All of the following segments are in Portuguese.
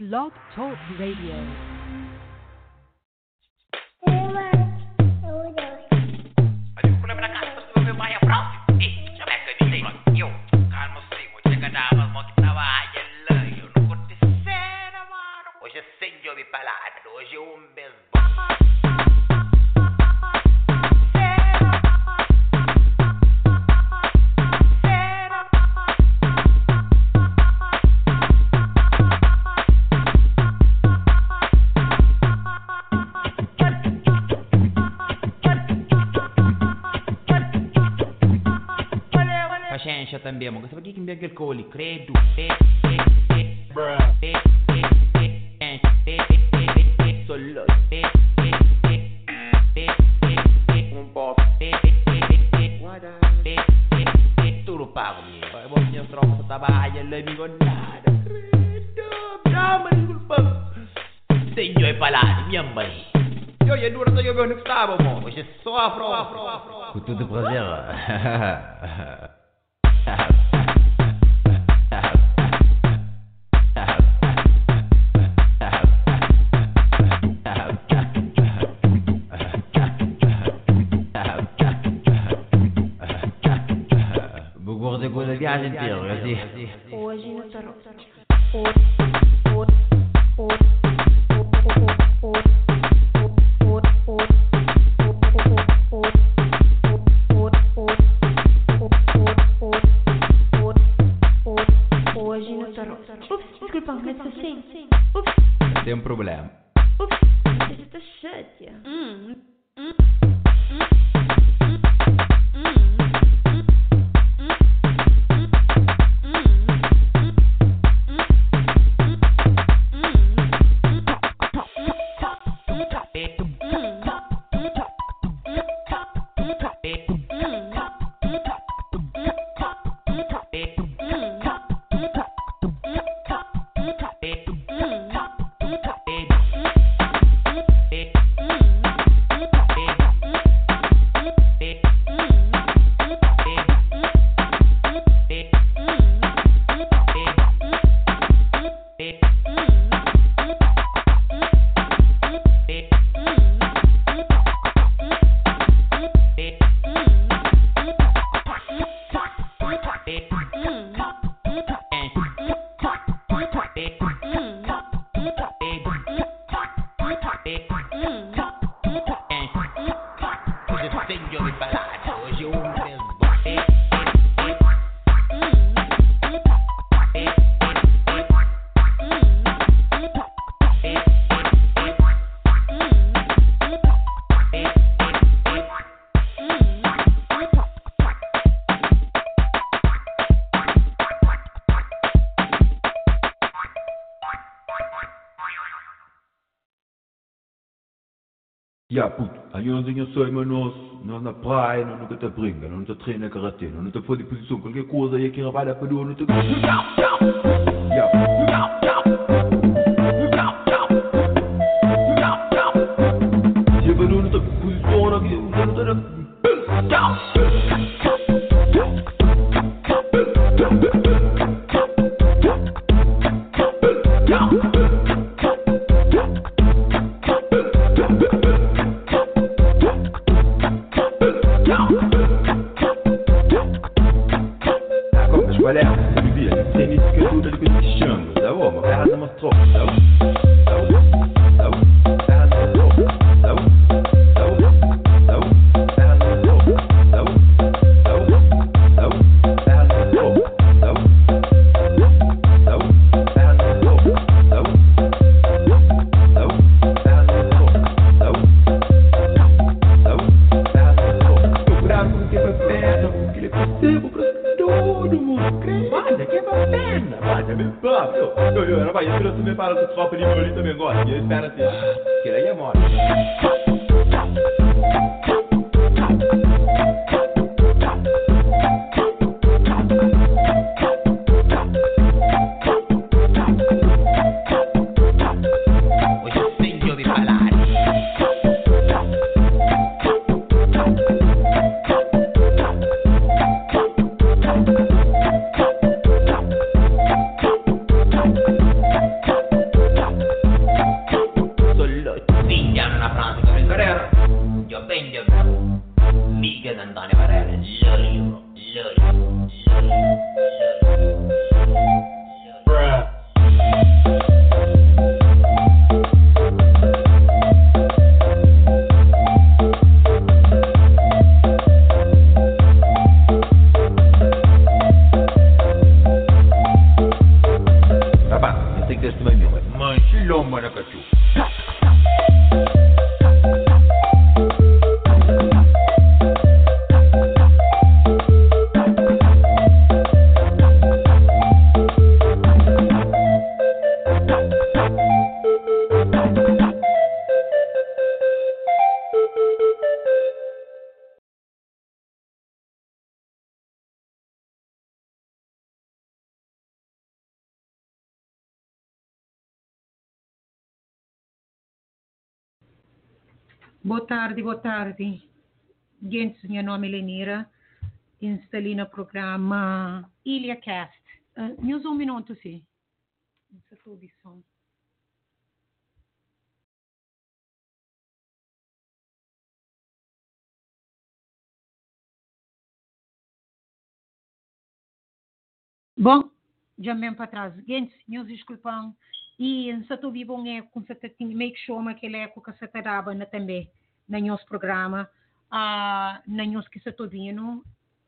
Blog Talk Radio. abbiamo questa perché chi che mi bianca il coli credo credo Senhor sou em nós, nós na praia, nós nunca te brinca, nós não no treina karate, nós não te for de posição, qualquer coisa aí que trabalha para nós, não te. Tarde, boa tarde. Gente, meu nome é Lenira. Instalei no programa Ilha Cast. Uh, news um minuto, sim. É a som. Bom, já mesmo para trás. Gente, meus desculpam. E vivo um eco, se tu tem make eco que se te dava na também, na nosso programa, uh, na nosso que se vindo.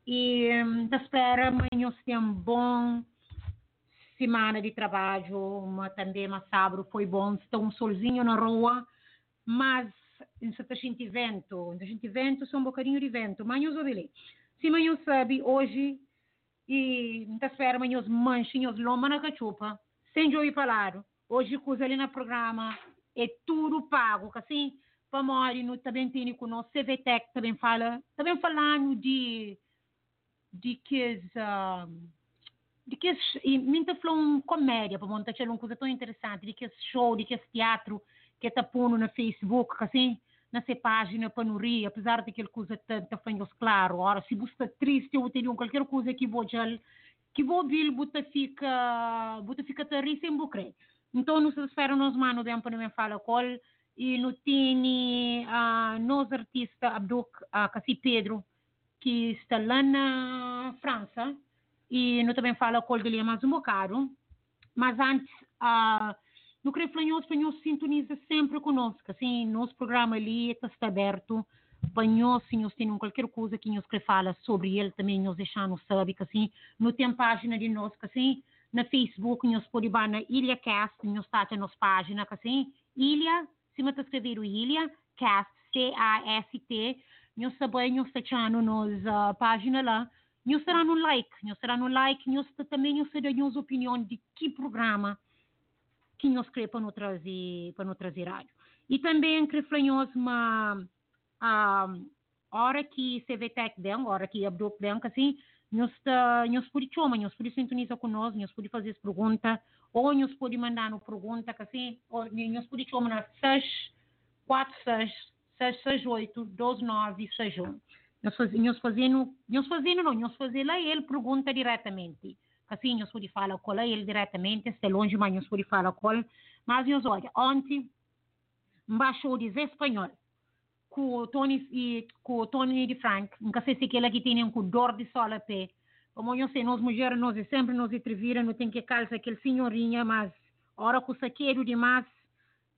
E um, da espera, nós temos bom semana de trabalho, mas também mas sábado foi bom, está um solzinho na rua, mas se a gente vento, a gente vento, só um bocadinho de vento, mas nós ouvimos. Se nós sabe, hoje, e da espera, nós manchinhos lomba na cachupa, sem ir falar. Hoje, coisa ali no programa, é tudo pago, assim, para morrer, no também tem conosco, CVTEC também fala, também falando de, de que uh, de que e minta falou comédia, para montar uma coisa tão interessante, de que show, de que teatro que está pondo no Facebook, assim, nessa página para não rir, apesar de que aquela coisa tanta fanhos claro, ora, se está triste ou tem qualquer coisa que vou que vou ouvir, você fica, você fica a rir sem bucre. Então, nos espera nos mano de me fala qual e no tini uh, nos artista Abduk uh, Cassi Pedro que está lá na França. E não também fala dele é mais um bocado. Mas antes uh, no creio que o espanhol sintoniza sempre conosco. Assim nosso programa ali está aberto. Nós se nós temos qualquer coisa que nós quer falar sobre ele também nós deixamos saber que assim não tem página de nós que assim na Facebook, nós pode ir na Ilha Cast, nós está na nossa página, assim, Ilha, se você escrever o Ilha, Cast, C-A-S-T, nós também nós está na nossa página lá, nós será no like, nós será no like, nós também nós será nossa opinião de que programa que nós queremos para nos trazer, para nos trazer rádio. E também queremos uma, a hora que CVTEC bem, hora que Abdul bem, assim, nós, uh, nós pode chamar, nós pode sintonizar conosco, nós pode fazer perguntas, ou nós pode mandar uma pergunta, assim, ou nós pode chamar na 6, 4, 6, 6, 6, 8, 12, 9, 6, 1. Nós, faz, nós fazendo, nós não, nós fazendo ele pergunta diretamente. Assim, nós pode falar com ele diretamente, se é longe, mas nós pode falar com ele. Mas nós, olha, ontem, baixou dizer espanhol com o Tony e com o Tony de Frank, nunca sei se aquele aqui tem um dor de sol a pé. Como eu sei, nós mulheres, nós sempre nos entrevira, não tem que calça aquele senhorinha, mas hora com saqueiro demais,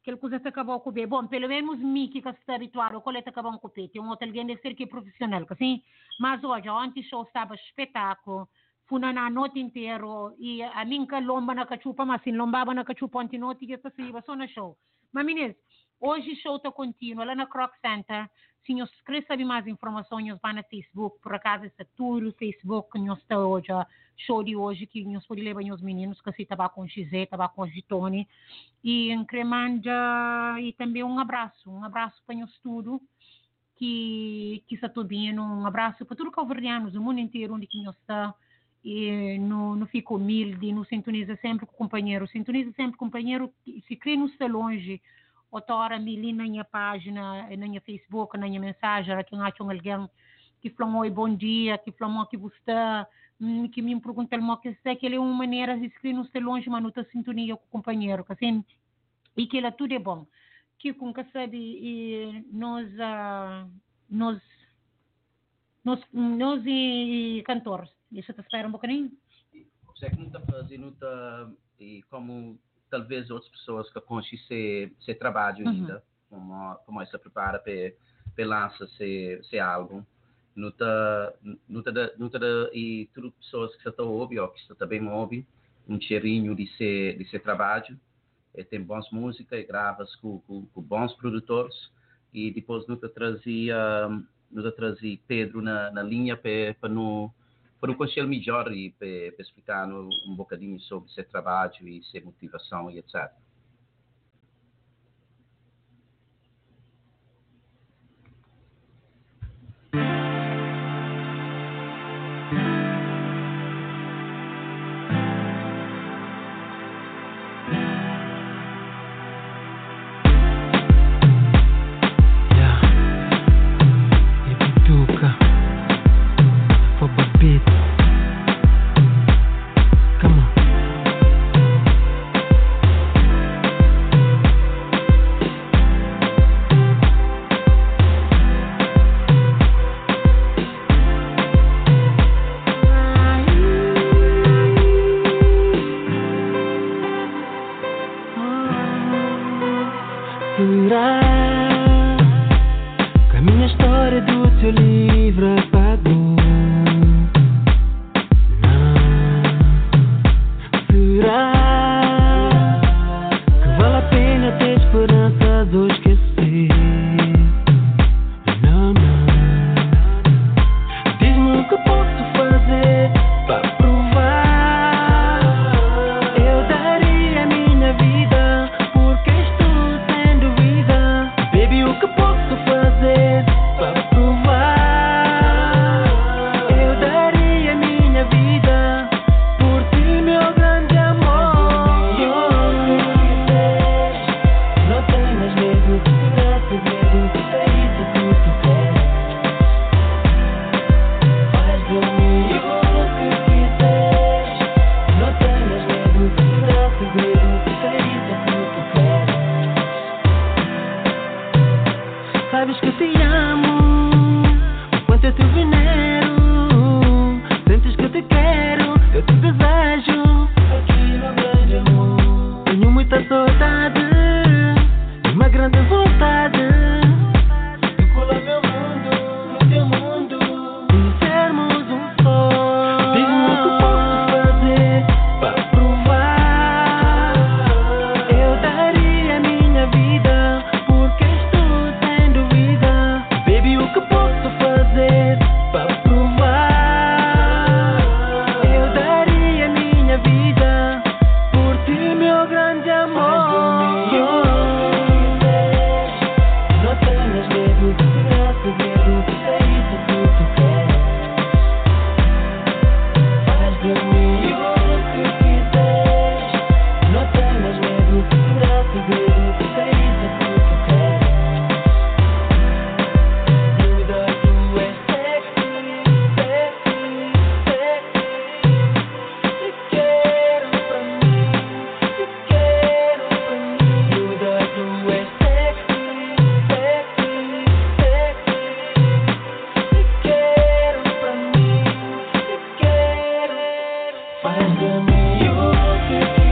aquele coisa acabou com o Bom, pelo menos mim que está habituado, o está acabou com o. Tem um outro alguém deve ser que é profissional, assim. Mas hoje, ontem show estava espetáculo. Fui na noite inteira e a mim que lomba na cachupa, mas sim, lombava na cachupa ontem noite e essa se só na show. Mas, meninas, Hoje show está contínuo lá na Croc Center. Se nós querem saber mais informações, vá no Facebook. Por acaso, esse tour Facebook que nós está hoje, show de hoje, que nós podemos levar os meninos, que se estava com Gisé, estava com Gitone. E incrementa, e também um abraço, um abraço para nós tudo que, que está tudo bem, um abraço para todos os calverdianos do mundo inteiro, onde que nós está e não, não fica humilde, não sintoniza sempre com o companheiro, sintoniza sempre com o companheiro, se crê no está longe, outra me li na minha página, na minha Facebook, na minha mensagem, que acham alguém que falou oi, bom dia, que falou que você está, hum, que me pergunta o que sei que ele é uma maneira de escrever no seu longe, mas não está sintonia com o companheiro, que assim, e que ele tudo é bom. Que com que sabe, e nós, uh, nós, nós, nós e, e cantores, deixa eu esperar um bocadinho. Você que não está fazendo, e como talvez outras pessoas que conhecem ser, ser trabalho uhum. ainda, como, como se prepara para, para lançar ser algo álbum. Não está, não está, não e tudo pessoas que estão ouvindo, ou que estão também ouvindo, um cheirinho de ser, de ser trabalho. E tem bons músicas e gravas com, com, com, bons produtores. E depois nunca trazia, nunca trazia Pedro na, na linha para, para não por um conselho melhor e eh, para explicar um bocadinho sobre seu trabalho e sua motivação e etc. Find me. your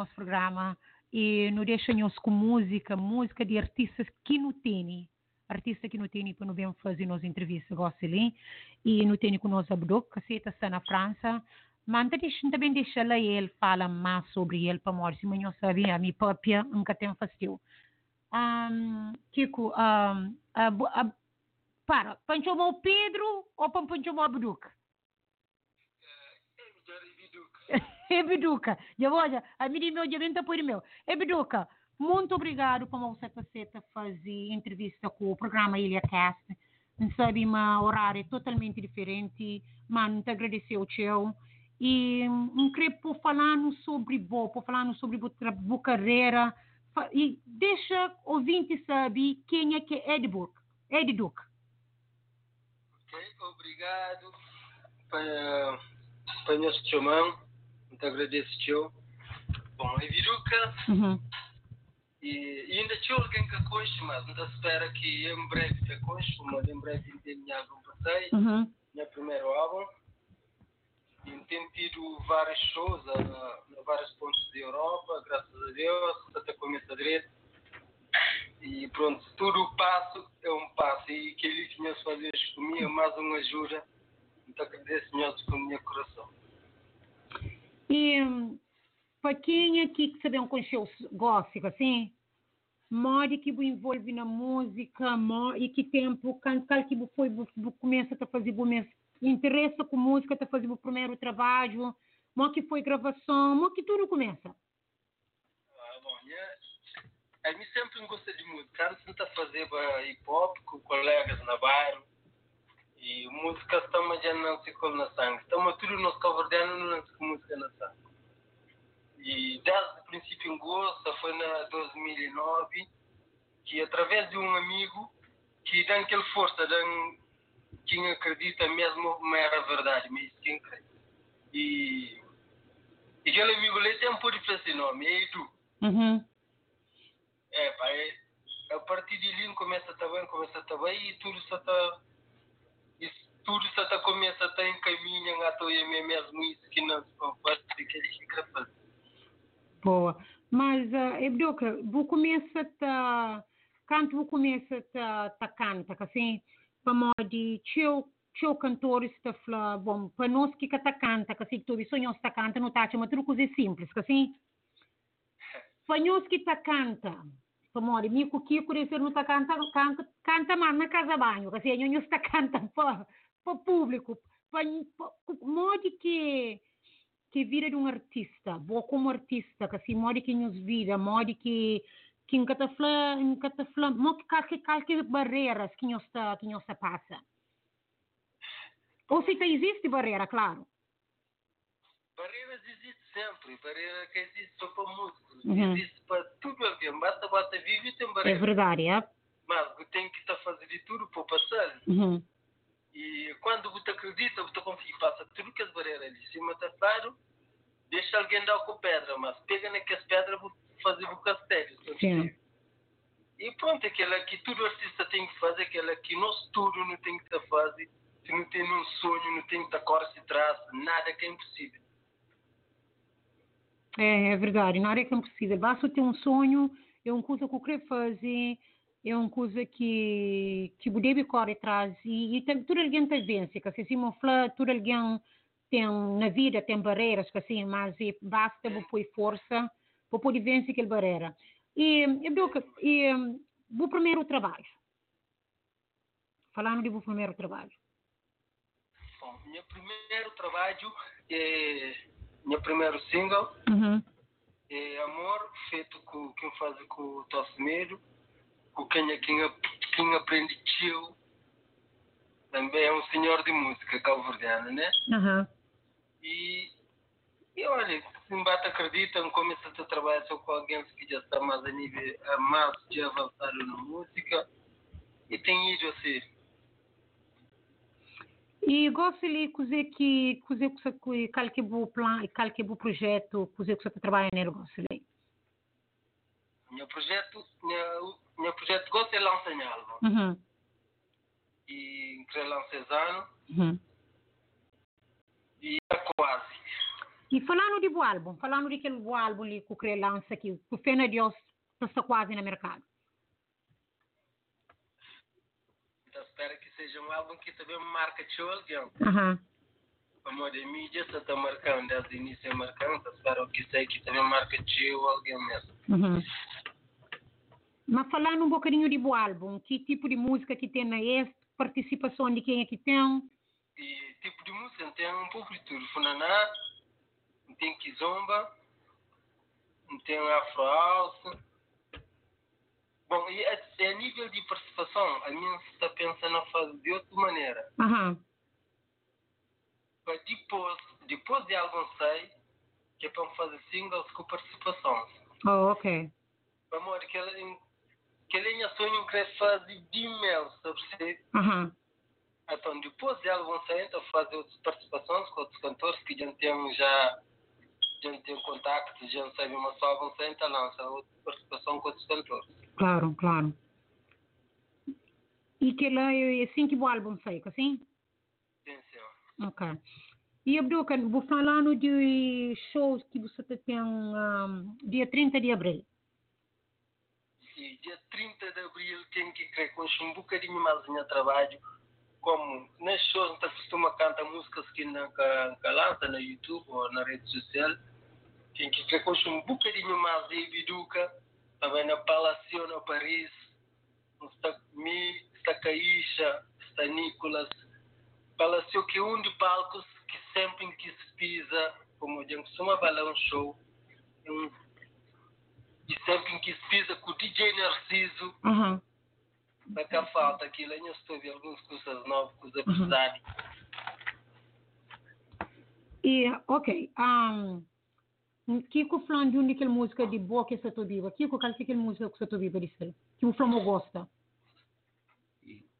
nosso programa e nos deixa-nos com música, música de artistas que não tem. Artista que não tem para não bem fazer nos entrevistas gosta ali e não tem com nós Abduk, que está na França. Mas deixa, também deixa lá ele fala mais sobre ele para morrer, mas eu sabia, a minha própria nunca tem fácil. Um, Kiko, um, uh, uh, para, chamar o Pedro ou para o Abduk? Ebiduca, já olha, a mim meu diamante por meu. Ebiduca, muito obrigado por você ter fazer entrevista com o programa Ilha Cast. Sabe, uma horário totalmente diferente, mas te agradeceu o teu. E creio por falar sobre bo, por falar sobre a boa carreira. E deixa o ouvinte saber quem é que é Edbook. Edduc. Ok, obrigado para, para nosso chamão. Muito agradeço, tio. Bom, é Viruca Uhum. e, e ainda tinha alguém que conhece, mas ainda espera que em breve te conheça, mas em breve tem minha álbum passei, Uhum. meu primeiro álbum. E tem tido vários shows a, a vários pontos da Europa, graças a Deus, até começa direito. E pronto, tudo passo é um passo. E aquele que me fazer comigo é mais uma ajuda. Então agradeço mesmo com o meu coração. E para quem aqui que sabem conhecer o gospel, assim, modo que você envolve na música, mo- e que tempo, qual que foi, começa a fazer, você interessa com música, a fazer o primeiro trabalho, mo que foi gravação, mo que tudo começa. Ah, bom, né? A mim sempre gostei de música. Antes de fazer ba- hip hop com colegas na bairro. E música estamos já não se come na sangue. Estamos tudo nos caverdianos não se música na sangue. E desde o princípio em gosto, foi na 2009, que através de um amigo que dá aquela força, dá quem acredita mesmo, mas era verdade, mas quem crê. E, e aquele amigo ali tem um pouco de esse nome, é Edu. Uhum. É, pá, é, a partir de ali começa a estar bem, começa a estar bem e tudo só está. Em caminho, a tua e mesmo isso que se que fazendo. Boa. Mas, uh, Ebdoka, você começa a. Quando você começa a, a cantar, assim, para modo teu, teu cantor está falando, bom, para nós que está canta, assim, que tu sonhos está canta, não está mas tudo coisa simples, assim. Para nós que está canta, para modo, mico que por isso não está canta, canta, canta mais na casa banho, assim, nós está canta para para público, para modo que que vira de um artista, boa como artista, que assim, modo que nos vira, modo que que flã, em cada flã, modo que qualquer, qualquer barreiras que nos está, que nos passa. Ou se existe barreira, claro. Barreiras existem sempre, barreira que existe só para músicos, Uhum. existe para tudo alguém, basta basta viver e tem É barreira. verdade, é? Mas tem que estar fazendo de tudo para passar. Uhum. E quando você acredita, você confia, passa tudo que as barreiras ali. Se está claro, deixa alguém dar com pedra, mas pega naquelas pedras e fazer o castelo. Sim. E pronto, aquela que todo artista tem que fazer, aquela que nós tudo não tem que estar fazer. Se não tem um sonho, não tem que estar corre se traça, nada que é impossível. É, é verdade, nada é que é impossível. Basta ter um sonho, é uma coisa que eu quero fazer, é uma coisa que, que eu devo correr atrás. E, e tem, tudo alguém tem vence, que assim, me fala, tudo alguém tem, na vida tem barreiras, que assim, mas é, basta eu pôr força para poder vencer aquela barreira. E, e, Duca, e o primeiro trabalho, falando do primeiro trabalho. Bom, meu primeiro trabalho é meu primeiro single Uhum. é Amor, feito com quem faz com o Tosmeiro, com quem, é quem, quem aprende tio. Também é um senhor de música calverdiana, né? Uhum. E, e olha, se me bate acreditam, começa a trabalhar só com alguém que já está mais a nível, a mais de avançado na música. E tem ido assim. E gosto de que que você qual que é o plano, qual que é o projeto, que você está trabalhando nele, gosto de. Meu projeto, meu, meu projeto gosto de lançar em álbum. Uhum. E querer lançar esse ano. Uhum. E é quase. E falando de bom álbum, falando de aquele bom álbum ali que o Crê lança aqui, que o Fena Deus está quase no mercado. Então espero que seja um álbum que também marca alguém. Aham. Como a mídia só está marcando, desde o início é marcando, então espero que sei que também marca tio alguém mesmo. Uhum. Mas falando um bocadinho de bom álbum, que tipo de música que tem na este, participação de quem é que tem? E tipo de música tem um pouco de tudo. Funaná, tem Kizomba, tem Afro House. Bom, e a, a nível de participação, a minha está pensando a fazer de outra maneira. Aham. Mas depois, depois de algum sair, que é para fazer singles com participação. Oh, ok. Amor, que ele, que ele tinha sonho que fazer de mel, se? Aham. Então, depois de algum sair, então fazer outras participações com outros cantores que já têm já já tem contacto, já sabe uma só algum então lança outra participação com outros cantores. Claro, claro. E que lá é assim que o álbum sai, assim? Sim, sim. Ok. E Abduca, vou falando de shows que você tem um, dia 30 de abril. Dia 30 de abril tem que crer com um bocadinho mais de trabalho. Como nas shows não costuma cantar músicas que não lança no YouTube ou na rede social, tem que ver com um bocadinho mais de Biduca, também na Palacio, na Paris, está Mi, está Caixa, está Nicolas. Palacio que um de palcos que sempre que se pisa, como a gente costuma falar um show, um, e sempre que se pisa com o DJ Narciso, Uhum. para cá falta aquilo, eu estou a algumas coisas novas, coisas pesadas. E, ok. Um, Kiko falando de um daquela música de boa que você viva. Kiko, qual que é aquela música que você viva? Que o Flamo gosta.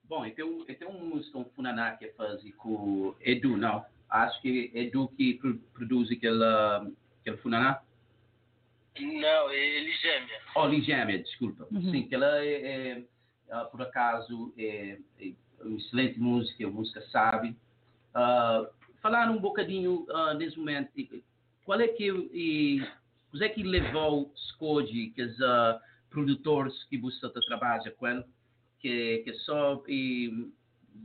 Bom, e tem, um- e tem uma música, um funaná que faz com Edu, não? Acho que Edu que pro- produz aquela, aquele funaná. Não, é ele gêmea. Oh, Ligêmea, desculpa. Uhum. Sim, que ela é, é, por acaso, é, é uma excelente música, música sabe. Ah, falar um bocadinho ah, nesse momento, qual é que, e, é que levou Scode, que os ah, produtores que você trabalha com ele, que, que só, e,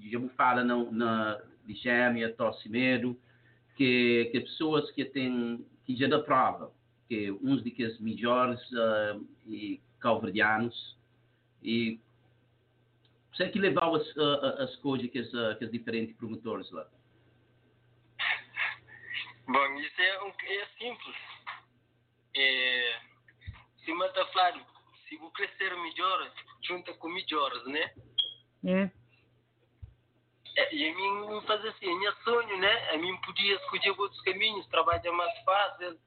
já me fala na, na Ligêmea, Tosse Medo, que, que pessoas que têm, que já dá prova, que uns dos melhores ah, e calverdianos e você que levava as, ah, as coisas que as, que os diferentes promotores lá. Bom, isso é, um, é simples. É, se mata Flávio, se vou crescer melhor, junta com melhores, né? É. É, E a mim faz assim, é meu sonho, né? A mim podia escolher outros caminhos, trabalha mais fácil.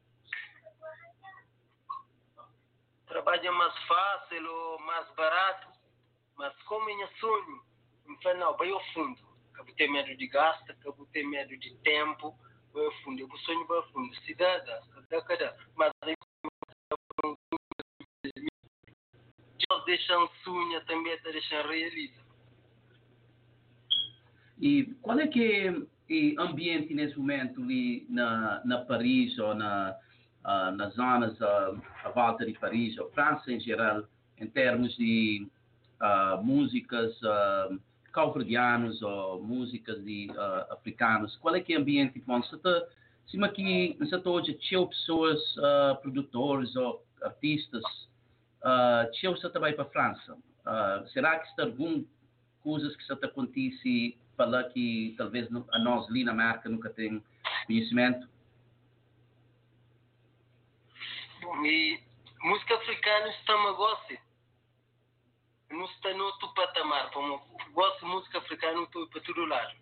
Trabalha mais fácil ou mais barato. Mas como é meu sonho, então não, vai ao fundo. Acabo ter medo de gasto, acabo ter medo de tempo, vai ao fundo. Eu sonho vai ao fundo. Dá, cada. Mas aí Deus deixa sonho, também te deixa realizar. E qual é que é o ambiente nesse momento ali na, na Paris ou na, ah, nas zonas ah, à volta de Paris, ou França em geral, em termos de ah, músicas uh, ou músicas de ah, africanos? Qual é que é o ambiente? Bom, se está cima aqui, se está hoje, tinha pessoas, produtores ou artistas, uh, tinha você também para a França. Será que está algum coisas que está acontece que talvez a nós ali na marca nunca tem conhecimento? Bom, e música africana está-me a gosto. Não está no outro patamar. Como gosto de música africana, estou para todo lado.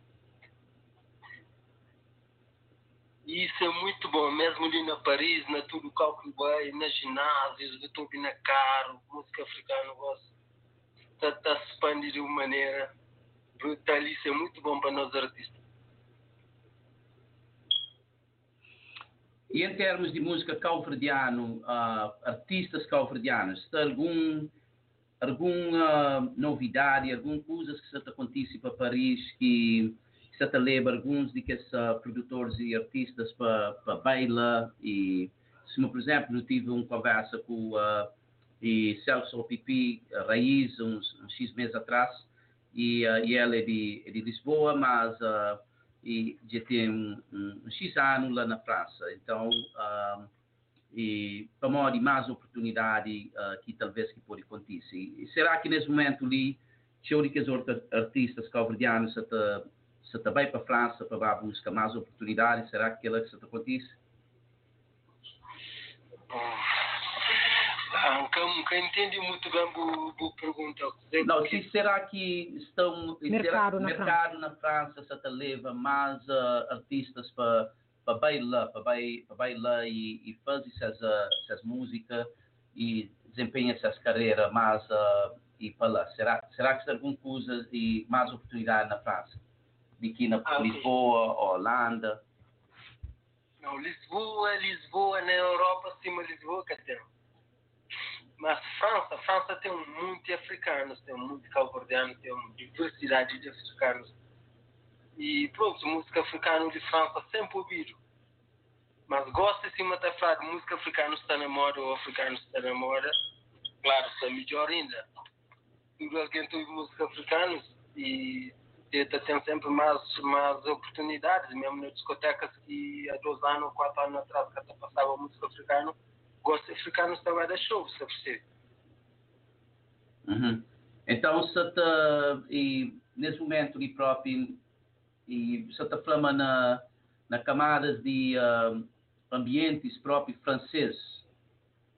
E isso é muito bom, mesmo ali na Paris, na tudo cálculo vai, nas ginásios, eu estou na carro, música africana, gosto. Está, se expandir de uma maneira brutal, isso é muito bom para nós artistas. E em termos de música calverdiano, ah, artistas calverdianos, está algum alguma novidade, alguma coisa que está acontece para Paris que que está leva alguns de que esses produtores e artistas para bailar e se por exemplo eu tive uma conversa com uh, e Celso Pipi Raiz uns, uns X meses atrás e, uh, e ele é de, é de Lisboa mas uh, e já tem um, um, um X ano lá na França então uh, e para modo mais oportunidade uh, que talvez que pode acontecer. E será que nesse momento ali, show de que os artistas calverdianos se está se bem para a França para buscar mais oportunidades, será que que se acontece? Ah, nunca, nunca entendi muito bem a pergunta. Não, se será que estão Mercado será, na mercado na França se te leva mais uh, artistas para para bailar, para bai- para bailar e, e fazer essas, uh, essas músicas e desempenhar essas carreiras mais uh, e para lá. Será, será que tem alguma coisa e mais oportunidade na França? De aqui na Ah. Lisboa, Holanda? Não, Lisboa, Lisboa, na Europa, acima de Lisboa, que tem. Mas França, França tem de africanos, tem monte de calverdianos, tem uma diversidade de africanos. E pronto, música africana de França sempre ouvido. Mas gosto acima da falar de música africana está na moda ou africano está na moda. Claro, está melhor ainda. Tudo alguém tem música africana e Teta tem sempre mais, mais oportunidades, mesmo nas discotecas que há dois anos, quatro anos atrás, que passava música africana, gosto africano também da show, você percebe? Uhum. Então, se te, e nesse momento e próprio, e se te flama na, na camadas de ah, ambientes próprios franceses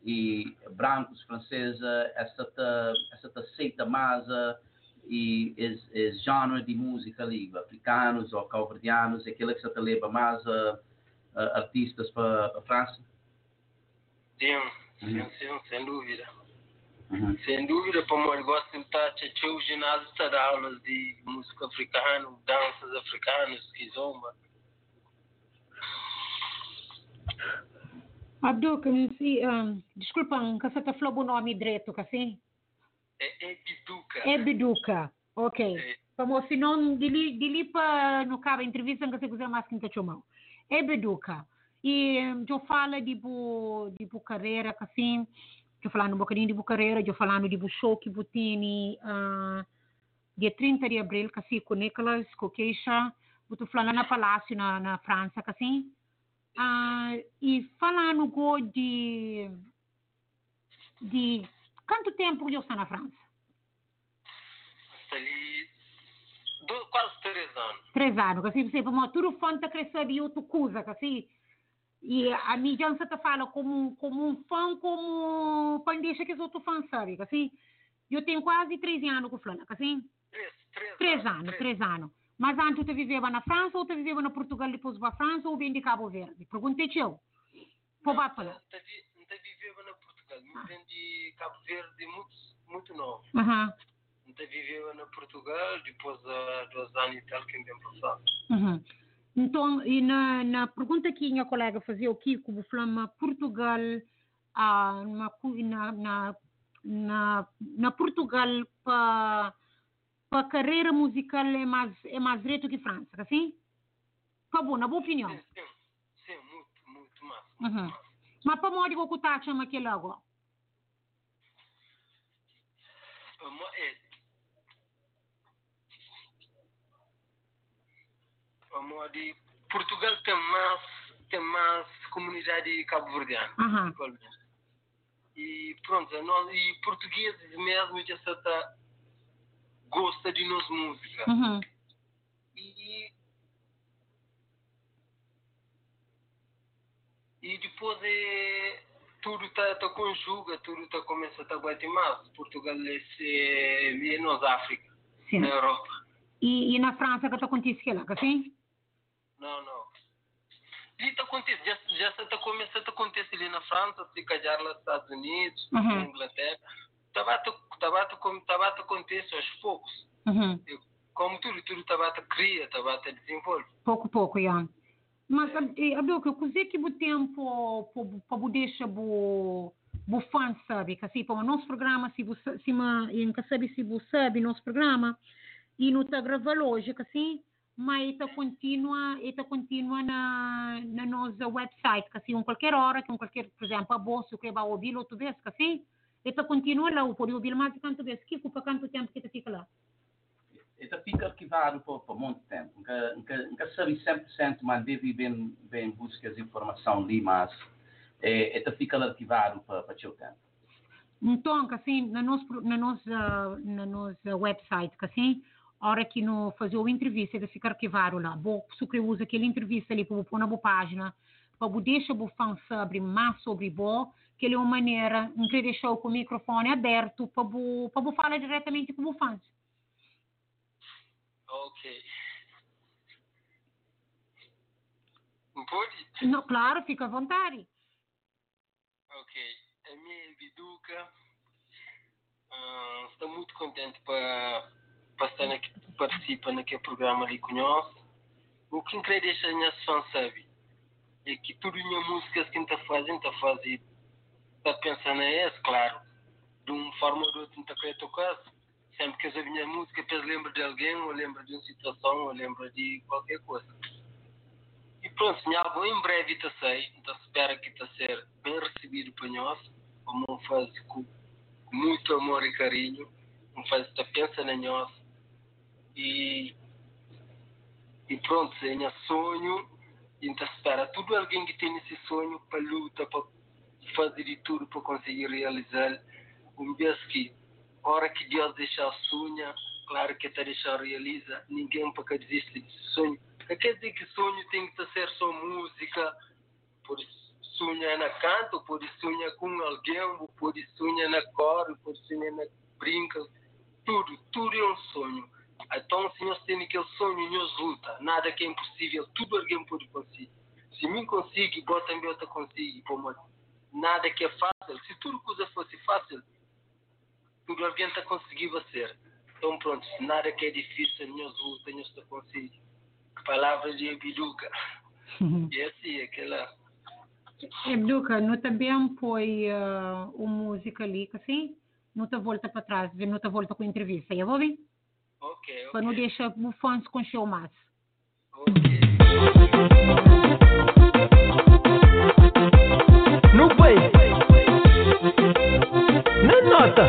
e brancos franceses, essa te, essa te aceita mais ah, e esse, esse género de música ali, africanos ou calverdianos, aquele que se te leva mais ah, ah, artistas para a França? Sim, Uhum. sim, sim, sem dúvida. Uhum. Sem dúvida, para eu gosto de estar o ginásio está dar aulas de música africana, danças africanas, kizomba. Abdul, si, um, desculpa, que você falando o nome direito, assim? É, é biduca. É Biduca. Ok. É. Como se não, dili, dili pa, no cabo, entrevista que você quiser mais que te chamou. É Biduca. E um, eu falo de bu, de bu carreira, que assim, eu falando um bocadinho de bu carreira, eu falando de bu show que bu tem, uh, dia 30 de abril, que assim, com Nicolas, com Keisha, eu tô falando na Palácio, na, na França, que assim. Ah, e falando go de de quanto tempo eu estou na França? Ali do, quase três anos. Três anos, que assim, você como tudo fonte crescer e outra coisa, que assim, e a mídia te fala como como um fã, como quando deixa que os outros fãs sabem, assim, eu tenho quase três anos com Flana, que assim, Três, três, três anos, três anos. Mas antes tu vivia na França ou tu vivia na Portugal depois para a França ou bem de Cabo Verde? Perguntei-te eu. Pô, vai falar. Não vivia na Portugal, me vem de Cabo Verde muito, muito novo. Não vivia na Portugal, depois de dois anos e tal que me vem passado. Uhum. Então, e na, na pergunta que minha colega fazia, o Kiko, o Flama, Portugal, ah, na, na, na, na, Portugal, para a carreira musical é mais, é mais reto que França, assim? Tá bom, na boa opinião. Sim, sim, sim, muito, muito massa. Uhum. Mas para modo que o tá chama aquele agora. É. Vamos de Portugal tem mais, tem mais comunidade cabo-verdiana. Atualmente. E pronto, nós, e portugueses mesmo já se tá, gosta de nossa música. Uhum. E, e depois é, tudo tá, tá conjuga, tudo tá começa a tá mais. Portugal é, é, é África, Sim. na Europa. E, e na França, que tá acontecendo que lá, que assim? Não, não. E tá acontecendo, já, já se tá começando a acontecer ali na França, se calhar nos Estados Unidos, Uhum. na Inglaterra. Tava a tava a- tava a acontecer aos poucos. Uhum. Como tudo, tudo tava a cria, tava a desenvolver. Pouco, pouco, já. Mas, eh, Abel, que eu que o tempo para o deixa o o fã sabe, que assim, para o nosso programa, se você, se ma, em que sabe se você sabe nosso programa, e não está gravando hoje, que assim, mas está continua, está continua na, na nossa website, que assim, em qualquer hora, que em qualquer, por exemplo, a bolsa, que vai ouvir outra vez, que assim, está continua lá, pode ouvir mais de quanto vez, que para quanto tempo que está fica lá? Então fica arquivado por, por muito tempo. Nunca, nunca, nunca sabe 100%, mas deve bem, bem buscar as informação ali, mas é, então fica arquivado para, para o seu tempo. Então, que assim, na nossa, na nossa, na nossa website, que assim, a hora que não fazer uma entrevista, ele fica arquivado lá. Bom, se que usa aquela entrevista ali para pôr na boa página, para deixar o fã saber mais sobre bo, que ele é uma maneira, deixar com o microfone aberto para para falar diretamente com o fã. Ok. Não pode? Não, claro, fica à vontade. Ok. A minha Biduca ah, está muito contente para estar aqui, participa naquele programa com nós. O que deixar as fãs sabe é que tudo minha música que está fazendo, está fazendo, está pensando é esse, claro. De uma forma ou de outra, não querer tocar. Sempre que eu minha música, depois lembro de alguém, ou lembro de uma situação, ou lembro de qualquer coisa. E pronto, minha álbum em breve está sair, então espero que está a ser bem recebido por nós, como faz com, muito amor e carinho, um faz que pensa na nós. E E pronto, é sonho. Então espera tudo alguém que tem esse sonho para lutar, para fazer de tudo para conseguir realizar. Um vez que, hora que Deus deixa a sonha, claro que está deixar realiza, ninguém para desistir desse sonho. Quer dizer que sonho tem que ser só música, por sonhar na canto, pode sonhar com alguém, pode sonhar na cor, pode sonhar na brinca, tudo, tudo é um sonho. Então, se nós temos aquele sonho, nós luta, nada que é impossível, tudo alguém pode conseguir. Se mim consigo, você também outra consegue, como nada que é fácil. Se tudo coisa fosse fácil, tudo alguém está conseguindo ser. Então, pronto, nada que é difícil, nós luta, nós está conseguindo. Palavras de Ebiluca. e assim, aquela É, Luca, não também põe uh, uma música ali, assim, não te volta para trás, não te volta com a entrevista, já vou ver? Ok, Para não deixar fãs com show mais. No way. Na nota.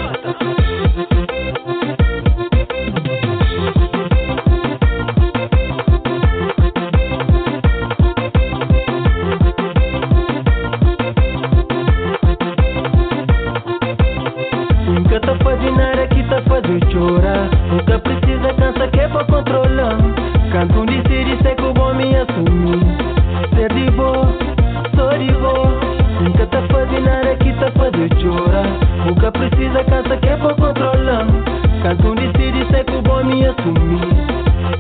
Nunca tá fazendo nada que tá fazendo chorar. Cansa que é pra controlar. Canto de ser e sei que o bom me assumir. Ser de boa, sou de boa. Nunca tá fazendo nada que tá fazendo chorar. Nunca precisa cansa que é pra controlar. Canto de ser e sei que o bom me assumir.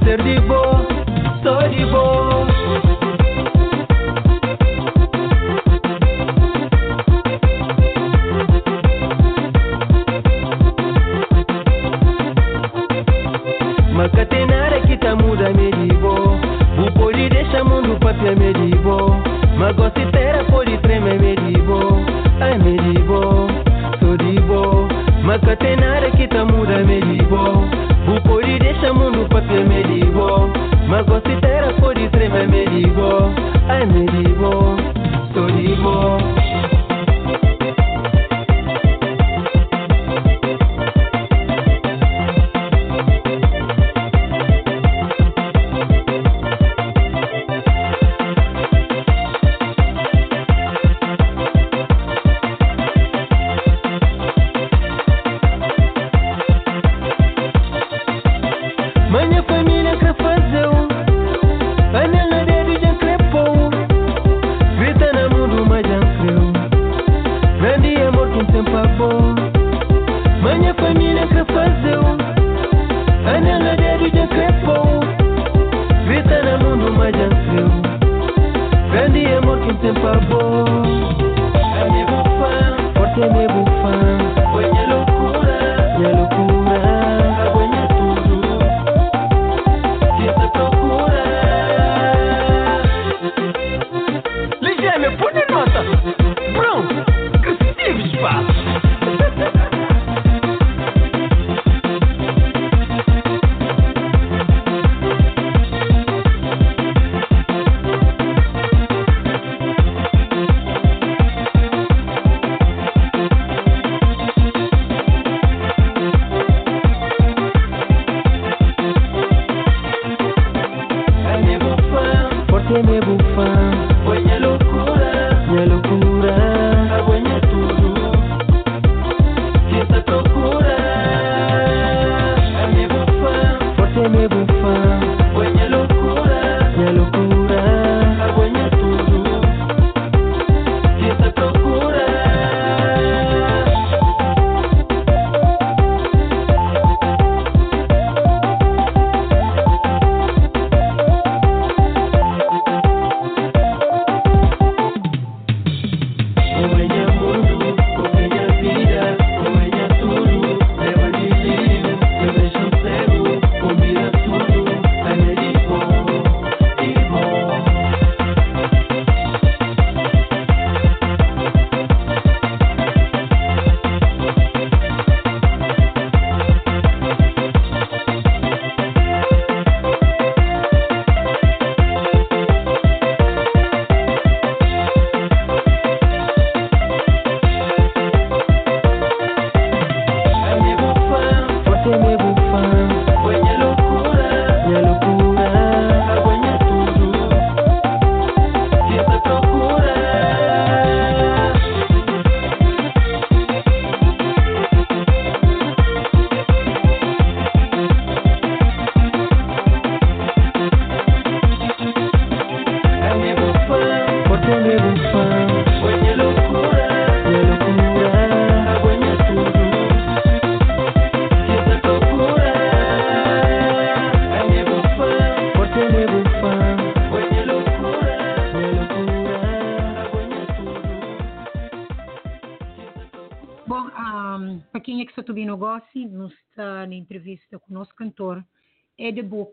Ser de boa, sou de boa. Amor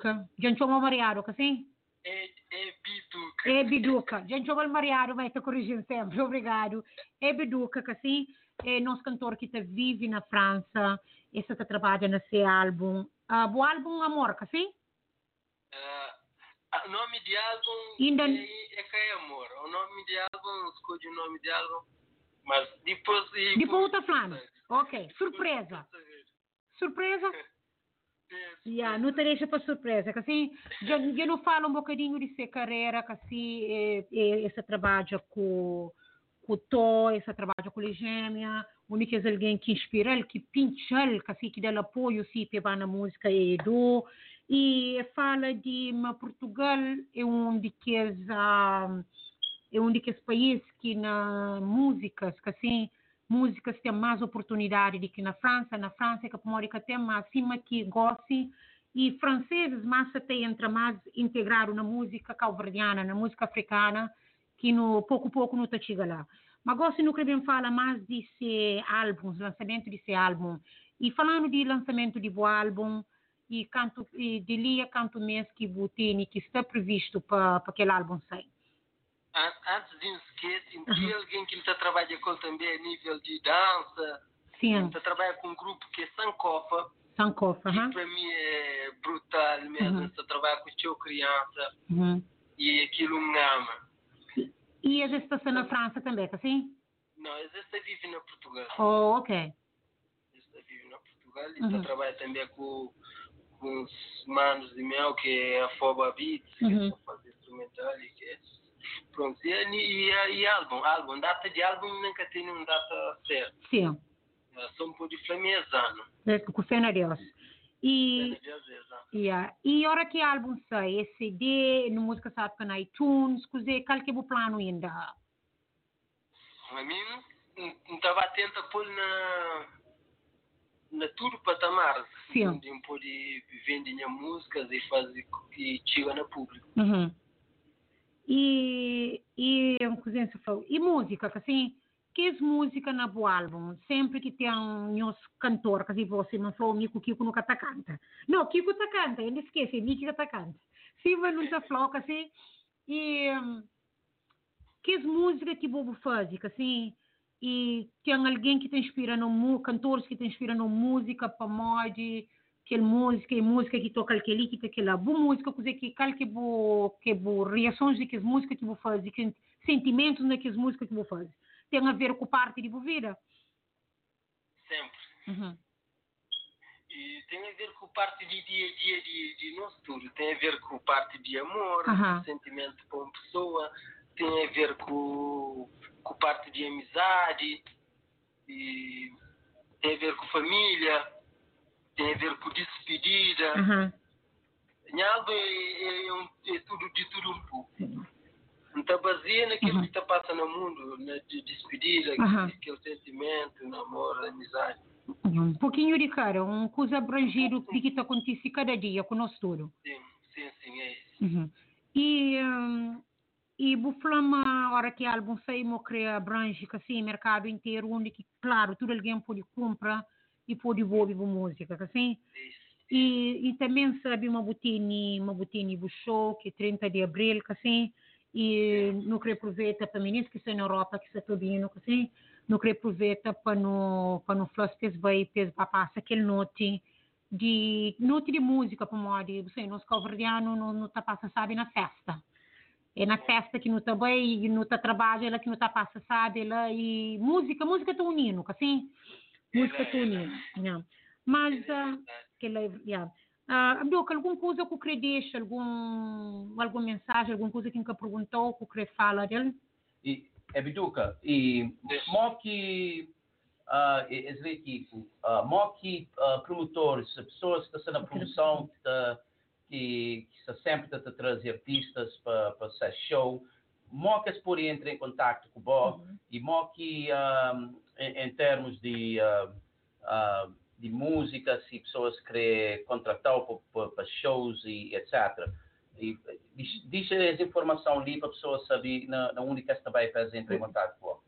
é. Já chama Mariado, assim? É, é Biduca. É Biduca. Já chama Mariado, vai te corrigindo sempre. Obrigado. É Biduca, assim? É nosso cantor que tá vive na França, esse tá trabalha nesse álbum. Uh, o álbum Amor, assim? Ah, o nome de álbum Ainda- é, é Cai Amor. O nome de álbum, escolhi o nome de álbum, mas depois... e- Depois outra falando. Ok. Surpresa. Surpresa? Yeah, não te deixa para surpresa, que assim, já, já não fala um bocadinho de sua carreira, que assim, é, é, esse trabalho com, com o Tó, esse trabalho com a Gêmea, único é alguém que inspira ele, que pincha ele, que assim, que dá apoio, se para na música e Edu, e fala de ma, Portugal é um daqueles, ah, é um daqueles países que na músicas, que assim, músicas têm mais oportunidade do que na França. Na França, que a Pomórica tem mais acima que goste. E franceses, mais até entra mais integrado na música calverdiana, na música africana, que no pouco a pouco não chega lá. Mas gosto que bem fala mais desse álbum, lançamento desse álbum. E falando de lançamento de um álbum, e canto e de lia canto mês que tem que está previsto para aquele álbum sair. An- Antes de um skate, Uhum. tem alguém que está trabalha com também a nível de dança, Sim, está trabalha com um grupo que é Sankofa, Sankofa, aham. para mim é brutal mesmo, Uhum. está trabalha com o teu criança Uhum. e aquilo me ama. E a gestação na França também, tá assim? Não, esse vive na Portugal. Oh, ok. Esse vive na Portugal e Uhum. está trabalha também com, com os manos de mel, que é a Foba Beats, que Uhum. é fazer instrumental e que é Pronto, e, e, e, álbum, álbum, data de álbum nunca tem uma data certa. Sim, um pouco de flamezano. é Deus. E, yeah. e a hora que álbum sai, é CD, no música sabe que na iTunes, coisa, qual que é o plano ainda? A mim, não estava atento a pôr na, na tudo patamar. Sim. Onde eu pude vender minhas músicas e fazer e chega no público. Uhum. E, e, coisa você falou, e música, que assim, que é música na boa álbum? Sempre que tem um cantor, que assim, você não falou, Mico Kiko nunca tá canta. Não, Kiko tá canta, eu não esqueci, Mico tá canta. Sim, mas não tá falou, que assim, e hum, que é música que o bobo faz, que assim, e tem alguém que te inspira no cantores que te inspira no música, para mod, que música e música que toca aquele que aquela boa música coisa que cal que bo que bo reações de que as músicas que vou fazer que sentimentos naquelas músicas que vou fazer tem a ver com parte de boa vida Sempre. uhum. E tem a ver com parte de dia a dia de, de nosso tudo. Tem a ver com parte de amor, de sentimento para uma pessoa. Tem a ver com, com parte de amizade. E tem a ver com família. Tem a ver com despedida. Uhum. Álbum é, é, um- é tudo de tudo um pouco. Não está baseado naquilo Uhum. que está passando no mundo, na de despedida, Aham. aquele sentimento, namoro, amizade. um pouquinho de cara um coisa abrangido do que está acontecendo cada dia com nós tudo Sim, sim, sim, é isso. uhum. e um, e buflama hora que o álbum sai mo cria abrange que assim mercado inteiro onde que claro tudo alguém pode comprar e boa música que assim E, e também sabe uma botini, uma botini show, que é 30 de abril, assim, e não queria aproveitar para meninos que estão na Europa, que estão vindo, assim, não queria aproveitar para no, para no flash pes vai, pes para passar aquele note de, note de música, para modo, você, nos calverdiano não, não tá passa, sabe, na festa. É na festa que não tá bem, e não tá trabalho, ela que não tá passa, sabe, ela, e música, música tá unindo, assim, música tá unindo, yeah. Mas, ah, que ela, yeah. Ah, Abdul, alguma coisa que o deixar, algum, alguma mensagem, alguma coisa que nunca perguntou, que o queria falar dele? E, é biduca, e mó que, uh, esse equipe, uh, mó que uh, promotores, pessoas que estão na promoção, que, tá, que, está sempre a trazer artistas para esse show, mó que podem entrar em contato com o Bob, e mó que, um, em, em termos de, uh, uh, de música, se pessoas querem contratar para shows e etc. E diz essa informação ali para a pessoa saber na, na onde que vai fazer entrar em contato com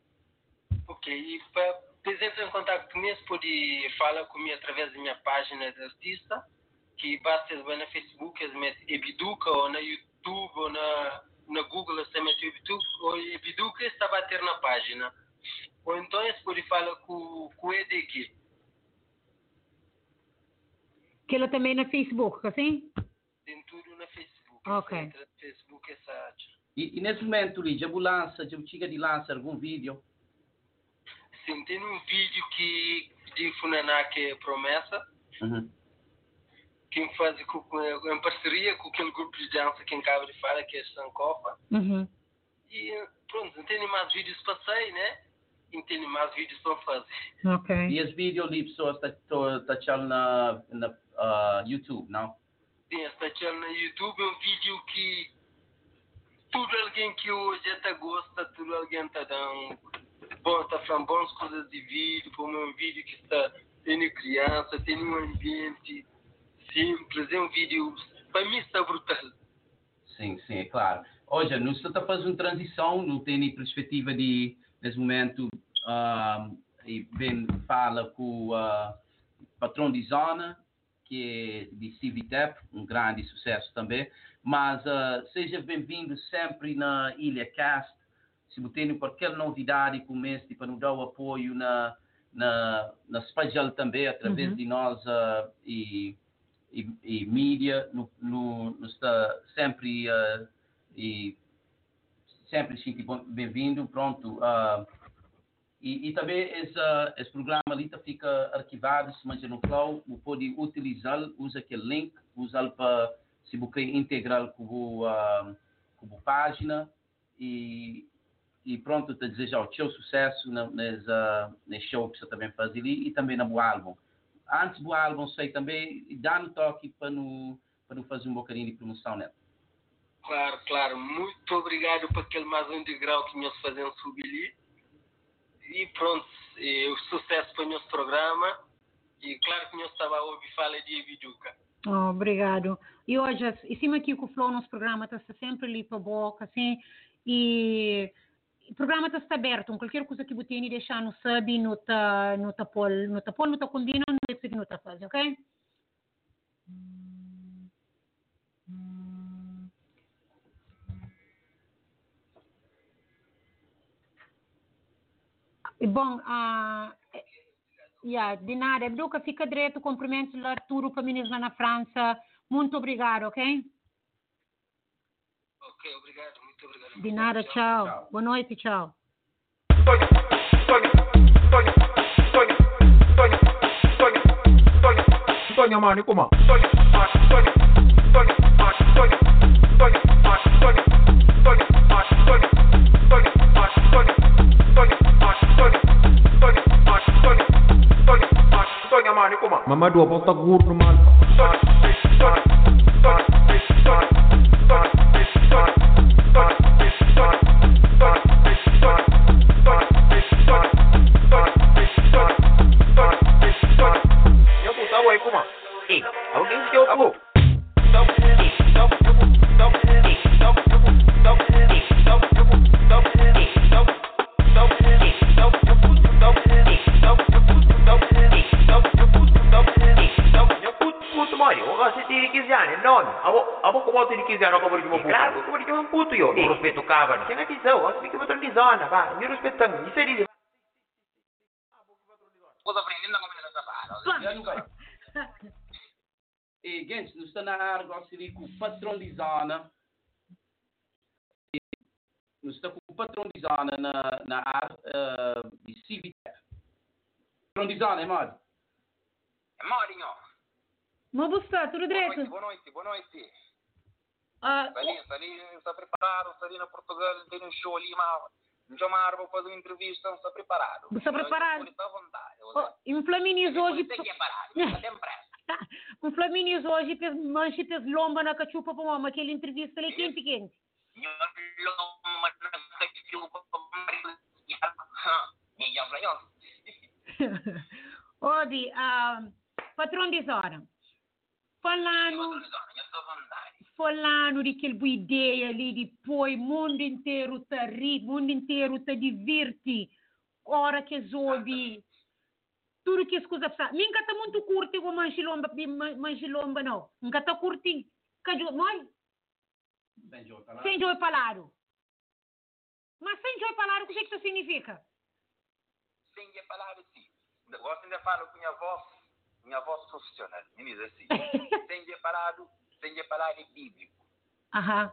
Ok, e para entram em contato comigo, pode falar comigo através da minha página de artista, que basta ir na Facebook, eles metem Ebiduca, ou na YouTube, ou na, na Google, você mete Ebiduca, ou Ebiduca está a ter na página. Ou então eles podem falar com, com o EDQ. Que ela também na Facebook, assim? Tem tudo na Facebook. Ok. Entra no Facebook, essa acha. E, e nesse momento, Lídia, já lança, já chega de lançar algum vídeo? Sim, tem um vídeo que de Funaná que é promessa, Uhum. quem faz com, em parceria com aquele grupo de dança que acaba de falar, que é Sankofa. Uhum. E pronto, não tem mais vídeos para sair, né? Não tem mais vídeos para fazer. Ok. E esse vídeo ali, pessoas estão tá, na, na ah, YouTube, não? Tem esta channel no YouTube, é um vídeo que tudo alguém que hoje até gosta, tudo alguém está dando, bom, está falando boas coisas de vídeo, como é um vídeo que está tendo criança, tem um ambiente simples, é um vídeo, para mim está brutal. Sim, sim, é claro. Hoje, nós estamos fazendo transição, não tem nem perspectiva de, nesse momento, ah, e bem fala com o patrão de zona, que é de Civitep, um grande sucesso também. Mas ah, seja bem-vindo sempre na Ilha Cast. Se você tem qualquer novidade com este, para nos dar o apoio na, na, na Spajal também, através Uhum. de nós ah, e e, e mídia no, no, no está sempre eh, e sempre sinto bom- bem-vindo pronto ah, e, e também esse, esse programa ali tá fica arquivado se manja no cloud você pode utilizá-lo usa aquele link usa-lo para se você integrar com a com página e e pronto te desejar o seu sucesso nesse, ah, nesse show que você também faz ali e também no álbum antes do álbum sair também, dá no toque para não para fazer um bocadinho de promoção nele. Claro, claro. Muito obrigado por aquele mais degrau que nós fazemos subir ali. E pronto, o sucesso para o nosso programa. E claro que nós estava a ouvir falar de Ebiduca. Oh, obrigado. E hoje, em cima aqui com o Flow, nosso programa está sempre ali para a boca, assim, e o programa está aberto, qualquer coisa que você deixar no sub, no ta, no ta pol, no ta pol, no ta combina, no ta no ta faz, ok? Bom, ah, yeah, de nada, Educa, fica direito, cumprimentos lá, Arturo, para meninos lá na França. Muito obrigado, ok? Ok, obrigado, muito obrigado. De nada, tchau. Boa noite, tchau. Sonha mani kuma. Sonha me duele por tu culo, mal. Ki mo tan kizana ba. Ni respeto tan, isa di. Cosa prendi? Non come la fare. Já não vai. E, gente, nós estamos na área, gosto de com o patrão de zona. E Nós estamos com o patrão de zona na, na área uh, de Civitec. Patrão de zona, é modo? Marinho. Mo busta, tudo Boa noite, direito? boa noite, boa noite. Ah, sta lì, sta preparato, sta lì na Portugal, tem um show ali, ma mai vou fazer uma entrevista, não está preparado. Está à vontade. oh, e um Flaminis hoje. Um Flaminis hoje, pes manche pes lomba na cachupa para mama, aquela entrevista ali quente, quente. Odi, ah, patrão de zona. Falando, falando de aquele boa ideia ali de pôr o mundo inteiro tá rir, o mundo inteiro tá divertir. Hora que zobe, tudo que escusa psa. Min kata muito curti o manchilomba, manchilomba não. Min kata curti. Kajo, moi? Sem jogo palaro. Mas sem jogo palaro, o que isso significa? Sem de palavra assim. Gosto ainda falo com minha voz, minha voz profissional. Me diz assim. sem de parado, sem palavra é bíblico. Aham.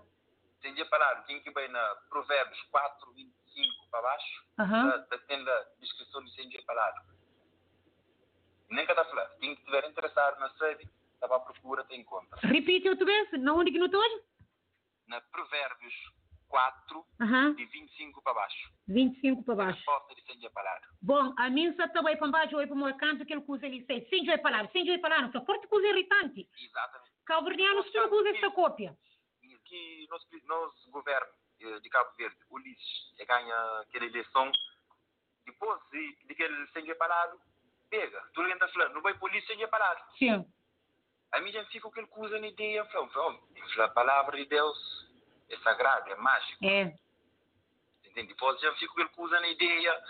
Sem palavra, quem que vai na Provérbios 4, 25 para baixo, Aham. da, da tenda a descrição de sem palavra. Nem cada falar. Quem estiver interessado na série, estava à procura, tem conta. Repite outra vez, na onde que não estou? Na Provérbios 4, Aham. de 25 para baixo. 25 para baixo. Resposta de sem palavra. Bom, a mim só aí para baixo, aí para o meu canto, que ele usa sei. Sem palaro, sem palaro, que forte coisa irritante. Exatamente. Calverdiano, se não usa esta cópia. que nosso, nosso governo eh, de Cabo Verde, Ulisses, ganha aquela eleição, depois de, que ele seja parado, pega. Tu lembra está falando, não vai polícia seja parado. Sim. A mídia fica com aquele que usa na ideia, fala, fala, a palavra de Deus é sagrada, é mágica. É. Entende? Depois já fica com aquele que usa na ideia